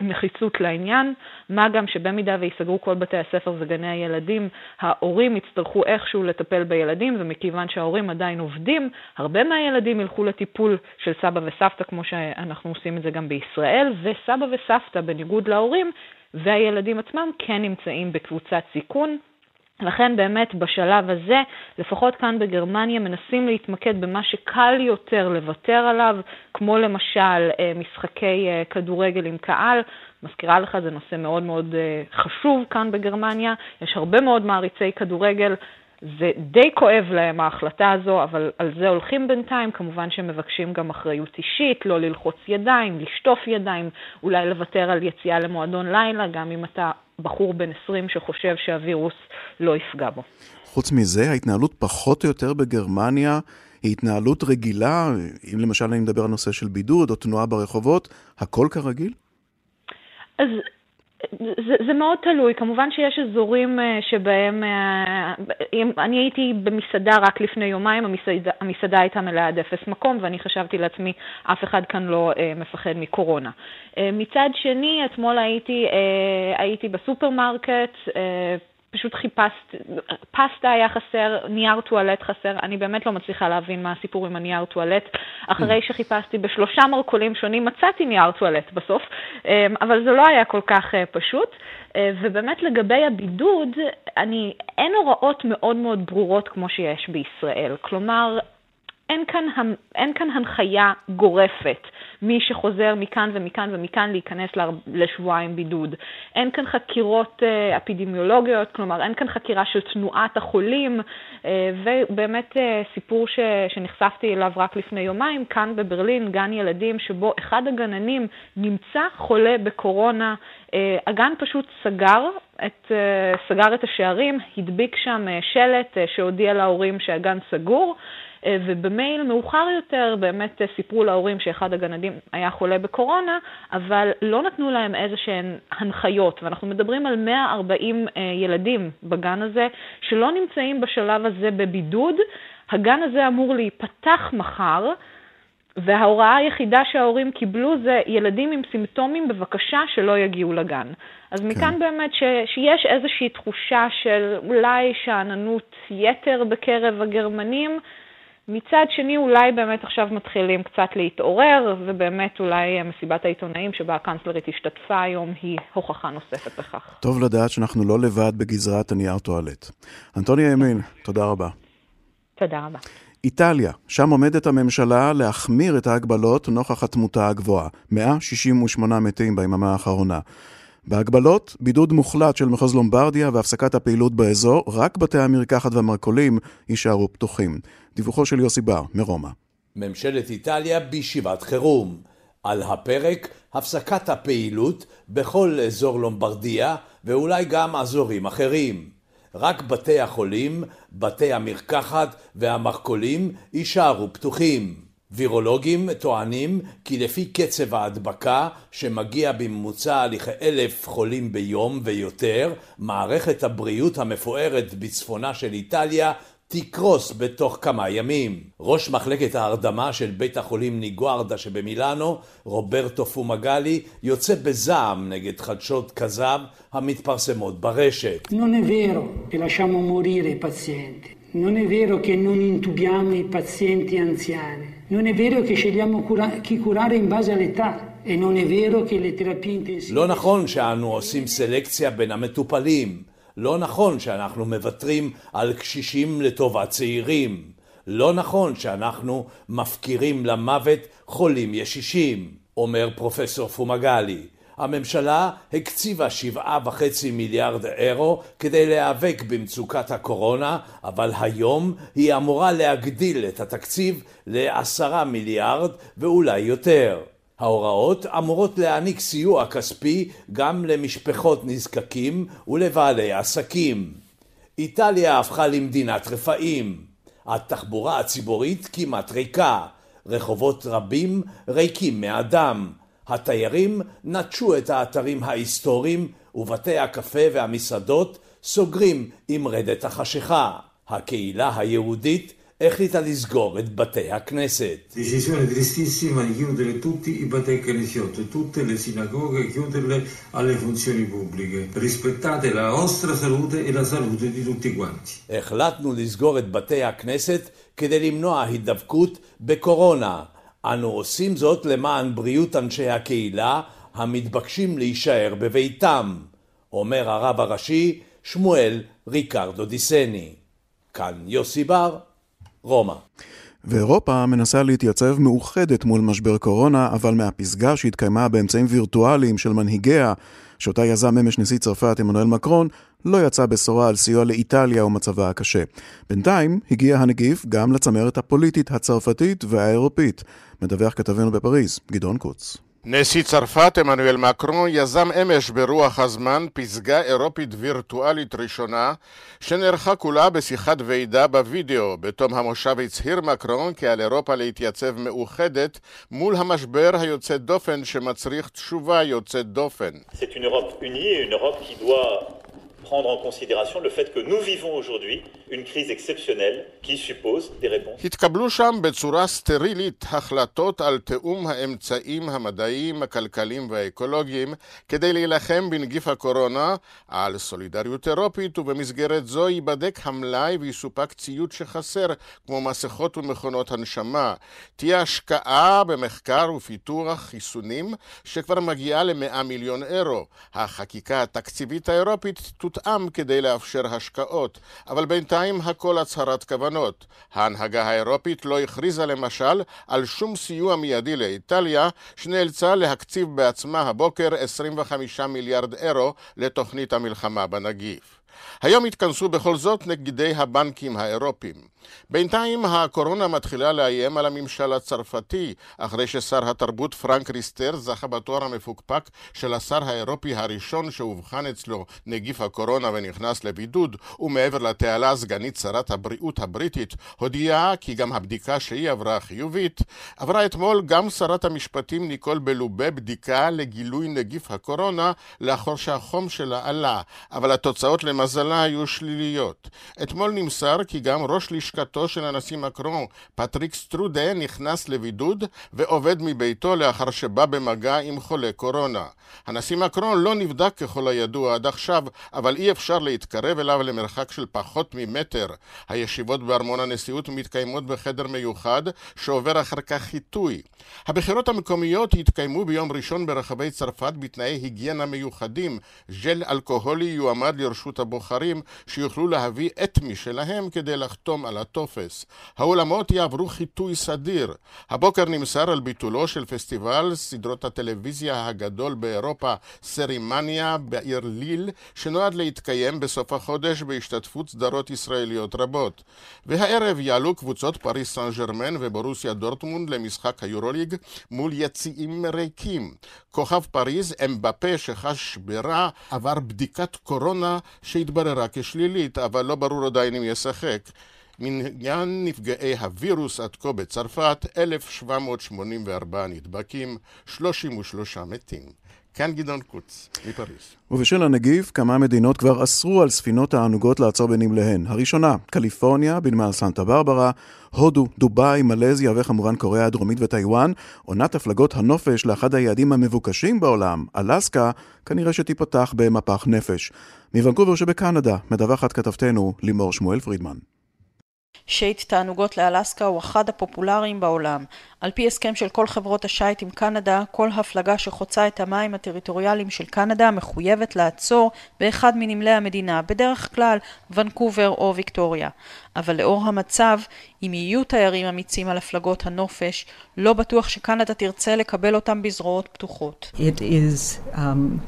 נחיצות לעניין, מה גם שבמידה ויסגרו כל בתי הספר וגני הילדים, ההורים יצטרכו איכשהו לטפל בילדים, ומכיוון שההורים עדיין עובדים, הרבה מהילדים ילכו לטיפול של סבא וסבתא, כמו שאנחנו עושים את זה גם בישראל, וסבא וסבתא, בניגוד להורים, והילדים עצמם כן נמצאים בקבוצת סיכון. לכן באמת בשלב הזה, לפחות כאן בגרמניה, מנסים להתמקד במה שקל יותר לוותר עליו, כמו למשל משחקי כדורגל עם קהל. מזכירה לך, זה נושא מאוד מאוד חשוב כאן בגרמניה. יש הרבה מאוד מעריצי כדורגל. זה די כואב להם ההחלטה הזו, אבל על זה הולכים בינתיים. כמובן שהם מבקשים גם אחריות אישית, לא ללחוץ ידיים, לשטוף ידיים, אולי לוותר על יציאה למועדון לילה, גם אם אתה בחור בן 20 שחושב שהווירוס לא יפגע בו. חוץ מזה, ההתנהלות פחות או יותר בגרמניה היא התנהלות רגילה, אם למשל אני מדבר על נושא של בידוד או תנועה ברחובות, הכל כרגיל? אז זה, זה מאוד תלוי, כמובן שיש אזורים שבהם, אם, אני הייתי במסעדה רק לפני יומיים, המסעדה, המסעדה הייתה מלאה עד אפס מקום, ואני חשבתי לעצמי, אף אחד כאן לא מפחד מקורונה. מצד שני, אתמול הייתי, הייתי בסופרמרקט, פשוט חיפשתי, פסטה היה חסר, נייר טואלט חסר, אני באמת לא מצליחה להבין מה הסיפור עם הנייר טואלט. אחרי שחיפשתי בשלושה מרכולים שונים מצאתי נייר טואלט בסוף, אבל זה לא היה כל כך פשוט. ובאמת לגבי הבידוד, אני, אין הוראות מאוד מאוד ברורות כמו שיש בישראל. כלומר, אין כאן, אין כאן הנחיה גורפת, מי שחוזר מכאן ומכאן ומכאן להיכנס לשבועיים בידוד. אין כאן חקירות אפידמיולוגיות, כלומר אין כאן חקירה של תנועת החולים, ובאמת סיפור ש, שנחשפתי אליו רק לפני יומיים, כאן בברלין, גן ילדים שבו אחד הגננים נמצא חולה בקורונה, הגן פשוט סגר את, סגר את השערים, הדביק שם שלט שהודיע להורים שהגן סגור, ובמייל מאוחר יותר באמת סיפרו להורים שאחד הגנדים היה חולה בקורונה, אבל לא נתנו להם איזה שהן הנחיות, ואנחנו מדברים על 140 ילדים בגן הזה שלא נמצאים בשלב הזה בבידוד. הגן הזה אמור להיפתח מחר, וההוראה היחידה שההורים קיבלו זה ילדים עם סימפטומים, בבקשה שלא יגיעו לגן. אז כן. מכאן באמת ש, שיש איזושהי תחושה של אולי שאננות יתר בקרב הגרמנים. מצד שני, אולי באמת עכשיו מתחילים קצת להתעורר, ובאמת אולי מסיבת העיתונאים שבה הקנצלרית השתתפה היום היא הוכחה נוספת בכך. טוב לדעת שאנחנו לא לבד בגזרת הנייר טואלט. אנטוניה ימין, תודה רבה. תודה רבה. איטליה, שם עומדת הממשלה להחמיר את ההגבלות נוכח התמותה הגבוהה, 168 מתים ביממה האחרונה. בהגבלות, בידוד מוחלט של מחוז לומברדיה והפסקת הפעילות באזור, רק בתי המרקחת והמרכולים יישארו פתוחים. דיווחו של יוסי בר, מרומא. ממשלת איטליה בישיבת חירום. על הפרק הפסקת הפעילות בכל אזור לומברדיה ואולי גם אזורים אחרים. רק בתי החולים, בתי המרקחת והמרכולים יישארו פתוחים. וירולוגים טוענים כי לפי קצב ההדבקה שמגיע בממוצע לכאלף חולים ביום ויותר, מערכת הבריאות המפוארת בצפונה של איטליה תקרוס בתוך כמה ימים. ראש מחלקת ההרדמה של בית החולים ניגוארדה שבמילאנו, רוברטו פומגלי, יוצא בזעם נגד חדשות כזב המתפרסמות ברשת. Non è. Non è vero che non intubiamo i pazienti anziani. Non è vero che scegliamo chi curare in base all'età. לא נכון שאנו עושים סלקציה בין המטופלים. לא נכון שאנחנו מוותרים על קשישים לטובת צעירים. לא נכון שאנחנו מפקירים למוות חולים ישישים, אומר פרופסור פומגלי. הממשלה הקציבה שבעה וחצי מיליארד אירו כדי להיאבק במצוקת הקורונה, אבל היום היא אמורה להגדיל את התקציב לעשרה מיליארד ואולי יותר. ההוראות אמורות להעניק סיוע כספי גם למשפחות נזקקים ולבעלי עסקים. איטליה הפכה למדינת רפאים. התחבורה הציבורית כמעט ריקה. רחובות רבים ריקים מאדם. התיירים נטשו את האתרים ההיסטוריים ובתי הקפה והמסעדות סוגרים עם רדת החשיכה. הקהילה היהודית החליטה לסגור את בתי הכנסת. Decisione tristissima di chiudere tutti i בתי כנסיות, tutte le sinagoghe, chiuderle alle funzioni pubbliche. Rispettate la vostra salute e la salute di tutti quanti. החלטנו לסגור את בתי הכנסת כדי למנוע הידבקות בקורונה. אנו עושים זאת למען בריאות אנשי הקהילה המתבקשים להישאר בביתם, אומר הרב הראשי שמואל ריקרדו דיסני. כאן יוסי בר, רומא. ואירופה מנסה להתייצב מאוחדת מול משבר קורונה, אבל מהפסגה שהתקיימה באמצעים וירטואליים של מנהיגיה, שאותה יזם אמש נשיא צרפת עמנואל מקרון, לא יצא בשורה על סיוע לאיטליה ומצבה הקשה. בינתיים הגיע הנגיף גם לצמרת הפוליטית הצרפתית והאירופית. מדווח כתבנו בפריז, גדעון קוץ. נשיא צרפת עמנואל מקרון יזם אמש ברוח הזמן פסגה אירופית וירטואלית ראשונה שנערכה כולה בשיחת ועידה בווידאו. בתום המושב הצהיר מקרון כי על אירופה להתייצב מאוחדת מול המשבר היוצא דופן שמצריך תשובה יוצאת דופן. Prendre en considération le fait que nous vivons aujourd'hui une crise exceptionnelle qui suppose des réponses. התקבלו שם בצורה סטרילית החלטות על תיאום האמצעים המדעיים, הכלכליים והאקולוגיים כדי להילחם בנגיף הקורונה, על סולידריות אירופית, ובמסגרת זו ייבדק המלאי ויסופק ציוד שחסר, כמו מסכות ומכונות הנשמה. תהיה השקעה במחקר ופיתוח חיסונים, שכבר מגיעה ל-100 מיליון אירו. החקיקה התקציבית האירופית תותאם כדי לאפשר השקעות, אבל בינתיים הכל הצהרת כוונות. ההנהגה האירופית לא הכריזה למשל על שום סיוע מיידי לאיטליה, שנאלצה להקציב בעצמה הבוקר 25 מיליארד אירו לתוכנית המלחמה בנגיף. היום התכנסו בכל זאת נגידי הבנקים האירופיים. בינתיים הקורונה מתחילה לאיים על הממשל הצרפתי, אחרי ששר התרבות פרנק ריסטר זכה בתואר המפוקפק של השר האירופי הראשון שאובחן אצלו נגיף הקורונה ונכנס לבידוד, ומעבר לתעלה סגנית שרת הבריאות הבריטית הודיעה כי גם הבדיקה שהיא עברה חיובית. עברה אתמול גם שרת המשפטים ניקול בלובה בדיקה לגילוי נגיף הקורונה לאחר שהחום שלה עלה, אבל התוצאות למזלה היו שליליות. אתמול נמסר כי גם ראש לשכת לשכתו של הנשיא מקרון, פטריק סטרודה, נכנס לבידוד ועובד מביתו לאחר שבא במגע עם חולה קורונה. הנשיא מקרון לא נבדק ככל הידוע עד עכשיו, אבל אי אפשר להתקרב אליו למרחק של פחות ממטר. הישיבות בארמון הנשיאות מתקיימות בחדר מיוחד, שעובר אחר כך חיטוי. הבחירות המקומיות יתקיימו ביום ראשון ברחבי צרפת בתנאי היגיינה מיוחדים. ז'ל אלכוהולי יועמד לרשות הבוחרים, שיוכלו להביא את משלהם כדי לחתום על הטופס. האולמות יעברו חיטוי סדיר. הבוקר נמסר על ביטולו של פסטיבל סדרות הטלוויזיה הגדול באירופה, סרימניה בעיר ליל, שנועד להתקיים בסוף החודש בהשתתפות סדרות ישראליות רבות. והערב יעלו קבוצות פריס סן ג'רמן ובורוסיה דורטמונד למשחק היורוליג מול יציעים ריקים. כוכב פריז, אמבפה שחש ברע, עבר בדיקת קורונה שהתבררה כשלילית, אבל לא ברור עדיין אם ישחק. מניין נפגעי הווירוס עד כה בצרפת, 1,784 נדבקים, 33 מתים. כאן גדעון קוץ, מפריס. ובשל הנגיף, כמה מדינות כבר אסרו על ספינות תענוגות לעצור בנמליהן. הראשונה, קליפורניה, בנמל סנטה ברברה, הודו, דובאי, מלזיה וכמובן קוריאה הדרומית וטיוואן. עונת הפלגות הנופש לאחד היעדים המבוקשים בעולם, אלסקה, כנראה שתיפתח במפח נפש. מוונקובר שבקנדה, מדווחת כתבתנו לימור שמואל פרידמן. שייט תענוגות לאלסקה הוא אחד הפופולריים בעולם. על פי הסכם של כל חברות השייט עם קנדה, כל הפלגה שחוצה את המים הטריטוריאליים של קנדה מחויבת לעצור באחד מנמלי המדינה, בדרך כלל ונקובר או ויקטוריה. אבל לאור המצב, אם יהיו תיירים אמיצים על הפלגות הנופש, לא בטוח שקנדה תרצה לקבל אותם בזרועות פתוחות. It is um,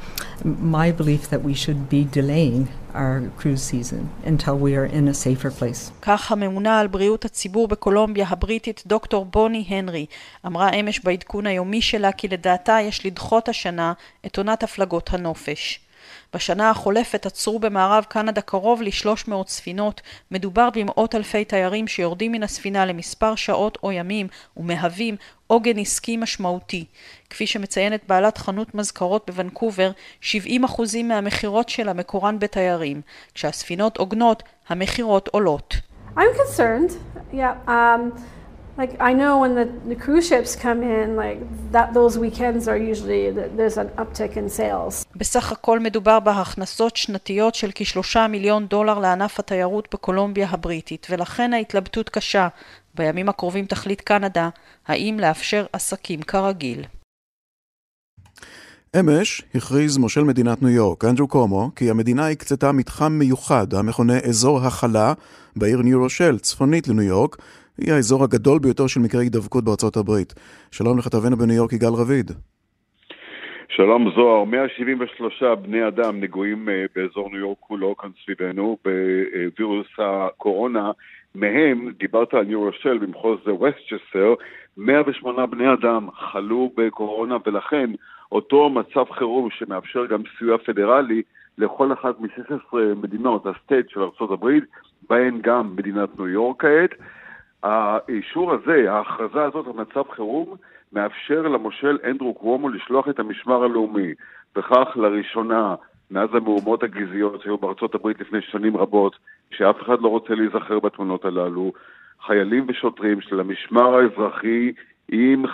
my belief that we should be delaying our cruise season until we are in a safer place. כך הממונה על בריאות הציבור בקולומביה הבריטית, דוקטור בוני הנרי, אמרה אמש בעדכון היומי שלה כי לדעתה יש לדחות השנה את עונת הפלגות הנופש. בשנה החולפת עצרו במערב קנדה קרוב ל-300 ספינות. מדובר במאות אלפי תיירים שיורדים מן הספינה למספר שעות או ימים ומהווים עוגן עסקי משמעותי. כפי שמציינת בעלת חנות מזכרות בוונקובר, 70% מהמכירות שלה מקורן בתיירים. כשהספינות עוגנות, המכירות עולות. I'm concerned. Yeah, um... like I know when the, the cruise ships come in, like that those weekends are usually there's an uptick in sales. בסך הכל מדובר בהכנסות שנתיות של כשלושה מיליון דולר לענף התיירות בקולומביה הבריטית, ולכן ההתלבטות קשה. בימים הקרובים תחליט קנדה האם לאפשר עסקים כרגיל. אמש הכריז מושל מדינת ניו יורק, אנדרו קומו, כי המדינה הקצתה מתחם מיוחד המכונה אזור הכלה בעיר ניו רושל, צפונית לניו יורק, היא האזור הגדול ביותר של מקרי הידבקות בארצות הברית. שלום לכתבנו בניו יורק יגאל רביד. שלום זוהר, 173 בני אדם נגועים אה, באזור ניו יורק כולו, כאן סביבנו, בווירוס הקורונה. מהם, דיברת על ניו רושל במחוז וסטצ'סר, 108 בני אדם חלו בקורונה ולכן אותו מצב חירום שמאפשר גם סיוע פדרלי לכל אחת מ-16 מדינות, הסטייט של ארה"ב, בהן גם מדינת ניו יורק כעת. האישור הזה, ההכרזה הזאת על מצב חירום, מאפשר למושל אנדרו קוומו לשלוח את המשמר הלאומי, וכך לראשונה, מאז המהומות הגזעיות שהיו בארצות הברית לפני שנים רבות, שאף אחד לא רוצה להיזכר בתמונות הללו, חיילים ושוטרים של המשמר האזרחי עם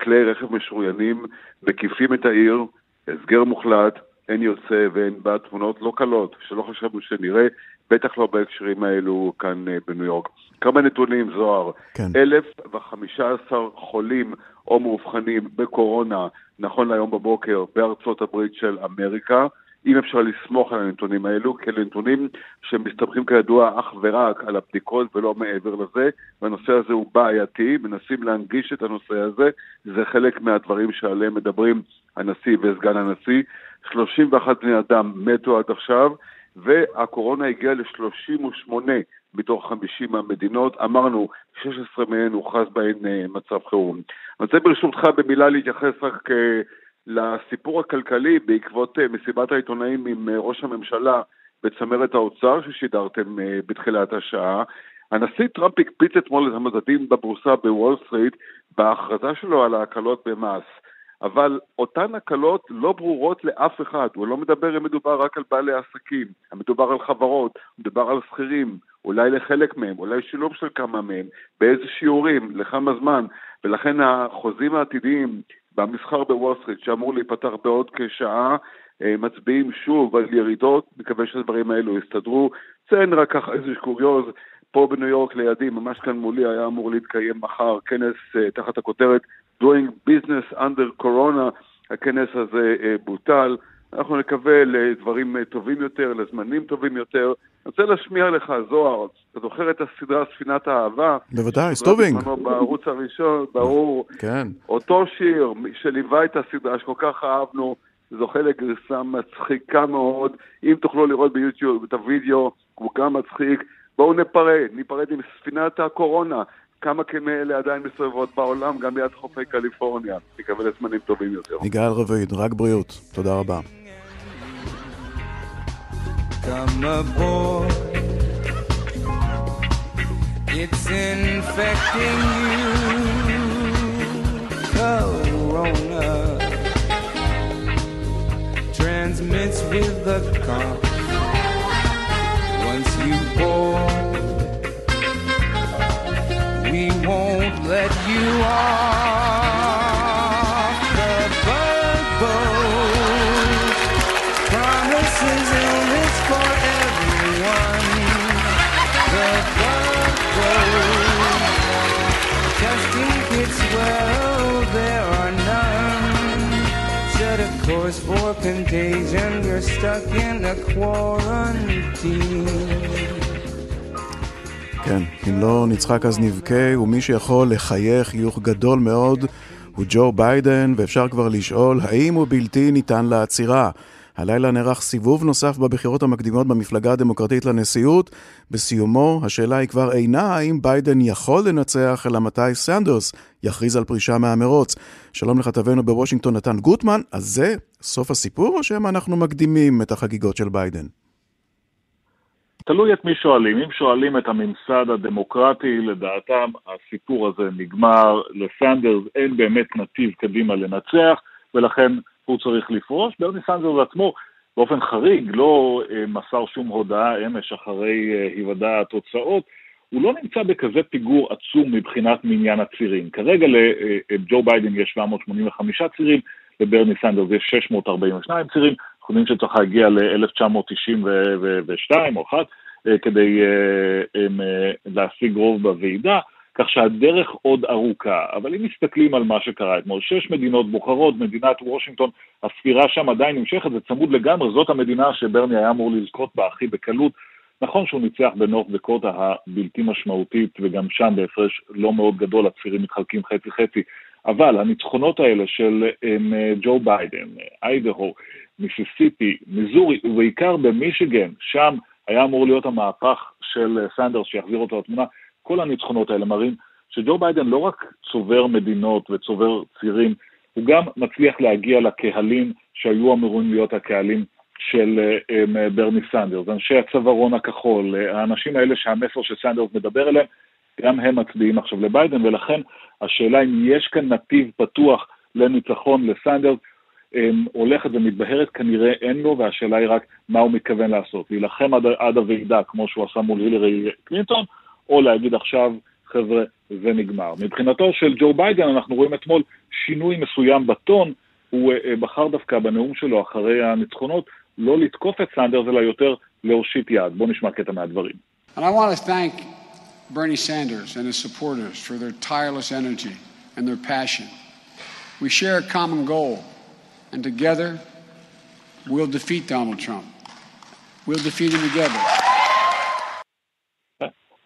כלי רכב משוריינים מקיפים את העיר, הסגר מוחלט, אין יוצא ואין בה תמונות לא קלות, שלא חשבנו שנראה, בטח לא בהקשרים האלו כאן אה, בניו יורק. כמה נתונים, זוהר. כן. 1,015 חולים או מאובחנים בקורונה, נכון להיום בבוקר, בארצות הברית של אמריקה. אם אפשר לסמוך על הנתונים האלו, כי אלה נתונים שמסתמכים כידוע אך ורק על הבדיקות ולא מעבר לזה, והנושא הזה הוא בעייתי, מנסים להנגיש את הנושא הזה, זה חלק מהדברים שעליהם מדברים הנשיא וסגן הנשיא. 31 בני אדם מתו עד עכשיו, והקורונה הגיעה ל-38 מתוך 50 המדינות, אמרנו 16 מהן הוכרז בהן אה, מצב חירום. אני רוצה ברשותך במילה להתייחס רק אה, לסיפור הכלכלי בעקבות אה, מסיבת העיתונאים עם ראש הממשלה בצמרת האוצר ששידרתם בתחילת השעה. הנשיא טראמפ הקפיץ אתמול את המדדים בבורסה בוול סטריט בהכרזה שלו על ההקלות במס. אבל אותן הקלות לא ברורות לאף אחד, הוא לא מדבר אם מדובר רק על בעלי עסקים, מדובר על חברות, מדובר על שכירים, אולי לחלק מהם, אולי שילוב של כמה מהם, באיזה שיעורים, לכמה זמן, ולכן החוזים העתידיים במסחר בוול סטריט שאמור להיפתח בעוד כשעה, אה, מצביעים שוב על ירידות, מקווה שהדברים האלו יסתדרו. ציין רק ככה איזה קוריוז, פה בניו יורק לידי, ממש כאן מולי, היה אמור להתקיים מחר כנס uh, תחת הכותרת Doing Business Under Corona, הכנס הזה uh, בוטל. אנחנו נקווה לדברים uh, טובים יותר, לזמנים טובים יותר. אני רוצה להשמיע לך, זוהר, אתה זוכר את הסדרה ספינת האהבה? בוודאי, סטובינג. בערוץ הראשון, ברור. כן. אותו שיר שליווה את הסדרה שכל כך אהבנו, זוכה לגרסה מצחיקה מאוד. אם תוכלו לראות ביוטיוב את הוידאו, הוא גם מצחיק. בואו ניפרד, ניפרד עם ספינת הקורונה. כמה כאלה עדיין מסובבות בעולם, גם ליד חופי קליפורניה. נקווה לזמנים טובים יותר. יגאל רביד, רק בריאות. תודה רבה. Come aboard. It's infecting you. Corona transmits with the cough. Once you board, we won't let you off the boat. Promises illness for everyone. The boat. Testing kits, well, there are none. Set a course for contagion. You're stuck in a quarantine. כן, אם לא נצחק אז נבכה, ומי שיכול לחייך חיוך גדול מאוד הוא ג'ו ביידן, ואפשר כבר לשאול האם הוא בלתי ניתן לעצירה. הלילה נערך סיבוב נוסף בבחירות המקדימות במפלגה הדמוקרטית לנשיאות. בסיומו, השאלה היא כבר אינה האם ביידן יכול לנצח, אלא מתי סנדרס יכריז על פרישה מהמרוץ. שלום לכתבנו בוושינגטון נתן גוטמן, אז זה סוף הסיפור, או שמא אנחנו מקדימים את החגיגות של ביידן? תלוי את מי שואלים. אם שואלים את הממסד הדמוקרטי, לדעתם הסיפור הזה נגמר, לסנדרס אין באמת נתיב קדימה לנצח, ולכן הוא צריך לפרוש. ברני סנדרס עצמו, באופן חריג, לא אה, מסר שום הודעה אמש אחרי אה, היוודע התוצאות. הוא לא נמצא בכזה פיגור עצום מבחינת מניין הצירים. כרגע לג'ו אה, ביידן יש 785 צירים, לברני סנדרס יש 642 צירים, יודעים שצריך להגיע ל-1992 או 1 אה, כדי אה, אה, להשיג רוב בוועידה, כך שהדרך עוד ארוכה. אבל אם מסתכלים על מה שקרה אתמול, שש מדינות בוחרות, מדינת וושינגטון, הספירה שם עדיין נמשכת, זה צמוד לגמרי, זאת המדינה שברני היה אמור לזכות בה הכי בקלות. נכון שהוא ניצח בנורת' דקוטה הבלתי משמעותית, וגם שם בהפרש לא מאוד גדול, הצירים מתחלקים חצי-חצי, אבל הניצחונות האלה של ג'ו ביידן, איידהו, מיסיסיפי, מיזורי, ובעיקר במישיגן, שם היה אמור להיות המהפך של סנדרס שיחזיר אותו לתמונה, כל הניצחונות האלה מראים שג'ו ביידן לא רק צובר מדינות וצובר צירים, הוא גם מצליח להגיע לקהלים שהיו אמורים להיות הקהלים של um, ברני סנדרס, אנשי הצווארון הכחול, האנשים האלה שהמסר של סנדרס מדבר אליהם, גם הם מצביעים עכשיו לביידן, ולכן השאלה אם יש כאן נתיב פתוח לניצחון לסנדרס, הולכת ומתבהרת, כנראה אין לו, והשאלה היא רק מה הוא מתכוון לעשות. להילחם עד, עד הוועידה, כמו שהוא עשה מול הילרי קלינטון, או להגיד עכשיו, חבר'ה, זה נגמר. מבחינתו של ג'ו ביידן, אנחנו רואים אתמול שינוי מסוים בטון, הוא uh, בחר דווקא בנאום שלו אחרי הניצחונות, לא לתקוף את סנדרס, אלא יותר להושיט יד. בואו נשמע קטע מהדברים. We share a common goal and together we'll defeat Donald Trump. We'll defeat him together.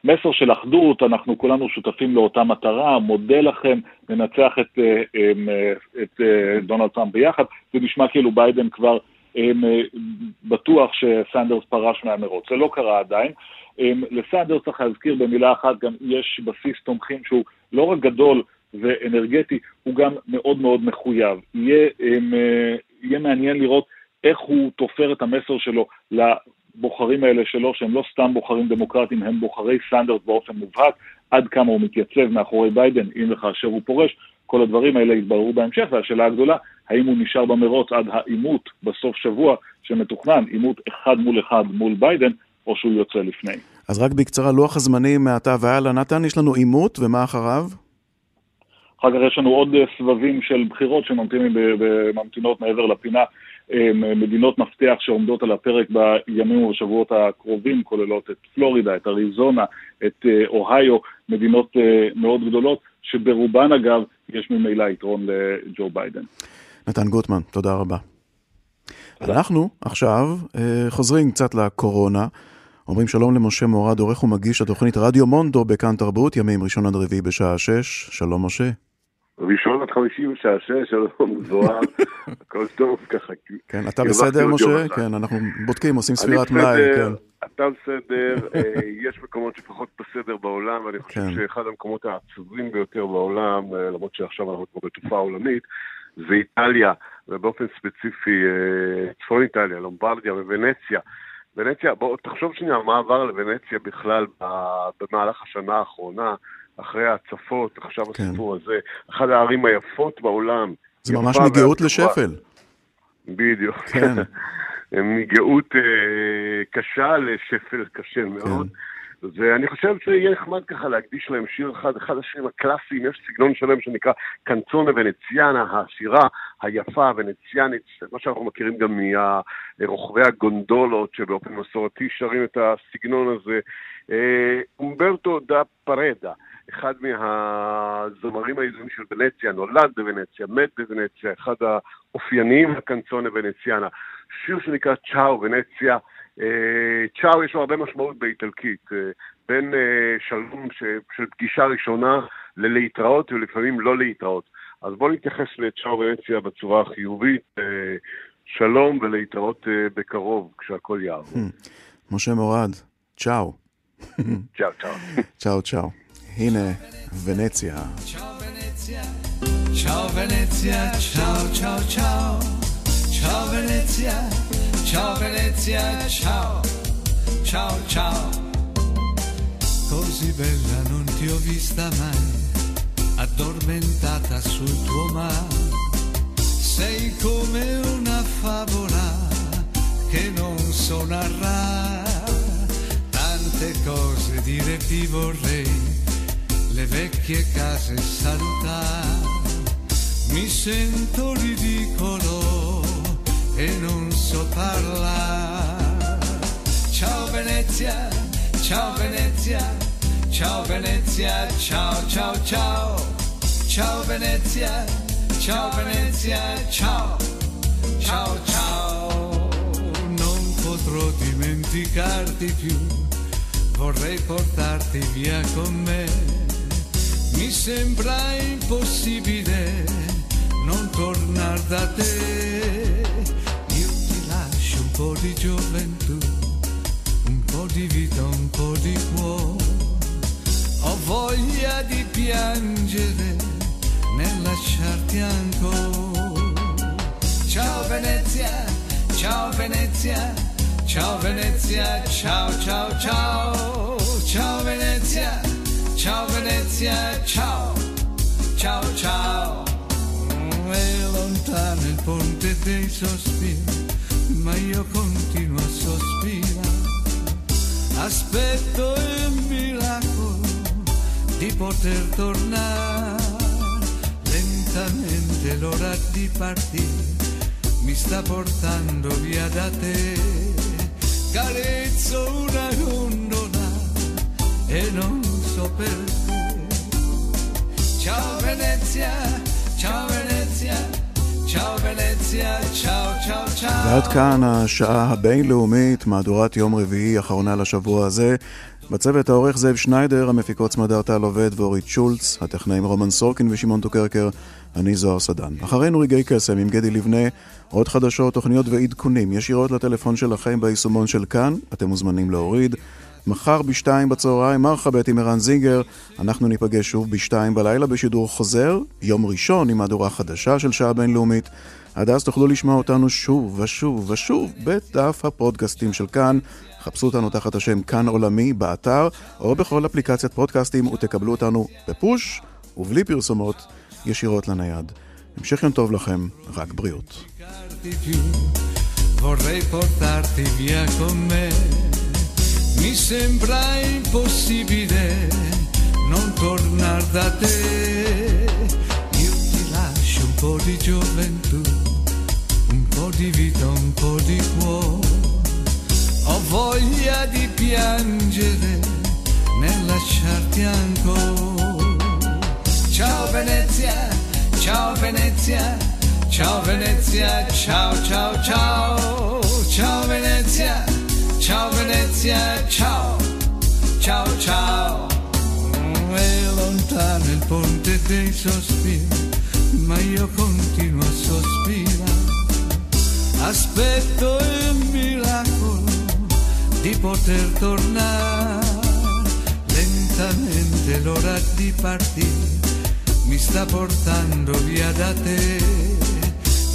מסר של אחדות, אנחנו כולנו שותפים לאותה מטרה, מודה לכם, ננצח את, אה, אה, את, את אה, דונלד טראמפ ביחד, זה נשמע כאילו ביידן כבר בטוח שסנדרס פרש מהמרוץ. זה לא קרה עדיין. לסנדרס צריך להזכיר במילה אחת, גם יש בסיס תומכים שהוא לא רק גדול ואנרגטי, הוא גם מאוד מאוד מחויב. יהיה, יהיה מעניין לראות איך הוא תופר את המסר שלו לבוחרים האלה שלו, שהם לא סתם בוחרים דמוקרטיים, הם בוחרי סנדרס באופן מובהק, עד כמה הוא מתייצב מאחורי ביידן, אם וכאשר הוא פורש, כל הדברים האלה יתבררו בהמשך, והשאלה הגדולה, האם הוא נשאר במרוץ עד העימות בסוף שבוע שמתוכנן, עימות אחד מול אחד מול ביידן, או שהוא יוצא לפני. אז רק בקצרה, לוח הזמנים מעתה והלאה, נתן, יש לנו עימות, ומה אחריו? אחר כך יש לנו עוד סבבים של בחירות שממתינות מעבר לפינה. מדינות מפתח שעומדות על הפרק בימים ובשבועות הקרובים, כוללות את פלורידה, את אריזונה, את אוהיו, מדינות מאוד גדולות, שברובן אגב יש ממילא יתרון לג'ו ביידן. נתן גוטמן, תודה רבה. תודה. אנחנו עכשיו חוזרים קצת לקורונה. אומרים שלום למשה מורד, עורך ומגיש התוכנית רדיו מונדו בכאן תרבות, ימים ראשון עד רביעי בשעה שש. שלום משה. ראשון עד חמישי בשעה שש, שלום זוהר, *laughs* הכל טוב ככה. כן, אתה בסדר משה? כן, אנחנו בודקים, עושים ספירת מלאי, כן. אתה בסדר, *laughs* יש מקומות שפחות בסדר בעולם, ואני חושב שאחד המקומות העצובים ביותר בעולם, למרות שעכשיו אנחנו כבר בתופעה עולמית, זה איטליה, ובאופן ספציפי צפון איטליה, לומברדיה וונציה. ונציה, בוא תחשוב שנייה מה עבר לוונציה בכלל במהלך השנה האחרונה. אחרי ההצפות, עכשיו כן. הסיפור הזה, אחת הערים היפות בעולם. זה ממש מגאות לשפל. בדיוק. כן. *laughs* מגאות אה, קשה לשפל קשה מאוד. כן. ואני חושב שיהיה נחמד ככה להקדיש להם שיר אחד, אחד השירים הקלאסיים, יש סגנון שלם שנקרא קנצונה ונציאנה, השירה היפה הוונציאנית, מה שאנחנו מכירים גם מרוכבי הגונדולות, שבאופן מסורתי שרים את הסגנון הזה. אה, אומברטו דה פרדה. אחד מהזמרים הידועים של ונציה, נולד בוונציה, מת בוונציה, אחד האופייניים לקנצונה ונציאנה. שיר שנקרא צ'או ונציה. אה, צ'או יש לו הרבה משמעות באיטלקית, אה, בין אה, שלום של פגישה ראשונה ללהתראות ולפעמים לא להתראות. אז בואו נתייחס לצ'או ונציה בצורה החיובית. שלום ולהתראות בקרוב כשהכול יעבור. משה מורד, צ'או. צ'או, צ'או. *laughs* צ'או, צ'או. הנה, ונציה. צ'או ונציה, צ'או ונציה, צ'או צ'או צ'או. צ'או ונציה, Ciao Venezia, ciao, ciao, ciao. Così bella non ti ho vista mai, addormentata sul tuo mare. Sei come una favola che non so narrare. Tante cose dire ti vorrei, le vecchie case salutare. Mi sento ridicolo e non so parlare. Ciao Venezia, ciao Venezia, ciao Venezia, ciao ciao ciao. Ciao Venezia, ciao Venezia, ciao, ciao ciao. Non potrò dimenticarti più, vorrei portarti via con me mi sembra impossibile non tornare da te. Po' di gioventù, un po' di vita, un po' di cuore. Ho voglia di piangere nel lasciarti ancora. Ciao Venezia, ciao Venezia, ciao Venezia, ciao ciao ciao, ciao Venezia. Ciao Venezia, ciao, ciao ciao. È lontano il ponte dei sospiri, ma io continuo a sospirare. Aspetto il miracolo di poter tornare. Lentamente l'ora di partire mi sta portando via da te. Carezzo una gondola e non so perché. Ciao Venezia, ciao Venezia, ועד כאן השעה הבינלאומית, מהדורת יום רביעי אחרונה לשבוע הזה. בצוות העורך זאב שניידר, המפיקות סמדר טל עובד ואורית שולץ, הטכנאים רומן סורקין ושמעון טוקרקר, אני זוהר סדן. אחרינו רגעי קסם עם גדי לבנה, עוד חדשות, תוכניות ועדכונים ישירות לטלפון שלכם ביישומון של כאן, אתם מוזמנים להוריד. מחר בשתיים בצהריים, מערכת עם ערן זינגר, אנחנו ניפגש שוב בשתיים בלילה בשידור חוזר, יום ראשון עם מהדורה חדשה של שעה בינלאומית. עד אז תוכלו לשמוע אותנו שוב ושוב ושוב בדף הפודקאסטים של כאן. חפשו אותנו תחת השם כאן עולמי באתר או בכל אפליקציית פודקאסטים ותקבלו אותנו בפוש ובלי פרסומות ישירות לנייד. המשך יום טוב לכם, רק בריאות. Vorrei portarti via con me, mi sembra impossibile non tornare da te. Io ti lascio un po' di gioventù, un po' di vita, un po' di cuore. Ho voglia di piangere nel lasciarti ancora. Ciao Venezia, ciao Venezia, ciao Venezia, ciao ciao ciao, ciao Venezia, ciao Venezia, ciao, ciao ciao. È lontano il ponte dei sospiri, ma io continuo a sospirare. Aspetto il miracolo di poter tornare lentamente l'ora di partire mi sta portando via da te.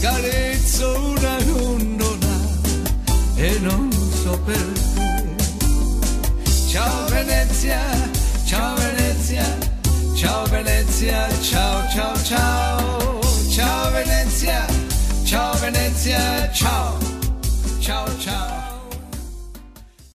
Carezzo una gondola e non so perché. Ciao Venezia, ciao Venezia, ciao Venezia, ciao ciao ciao. Ciao Venezia, ciao Venezia, ciao, ciao ciao.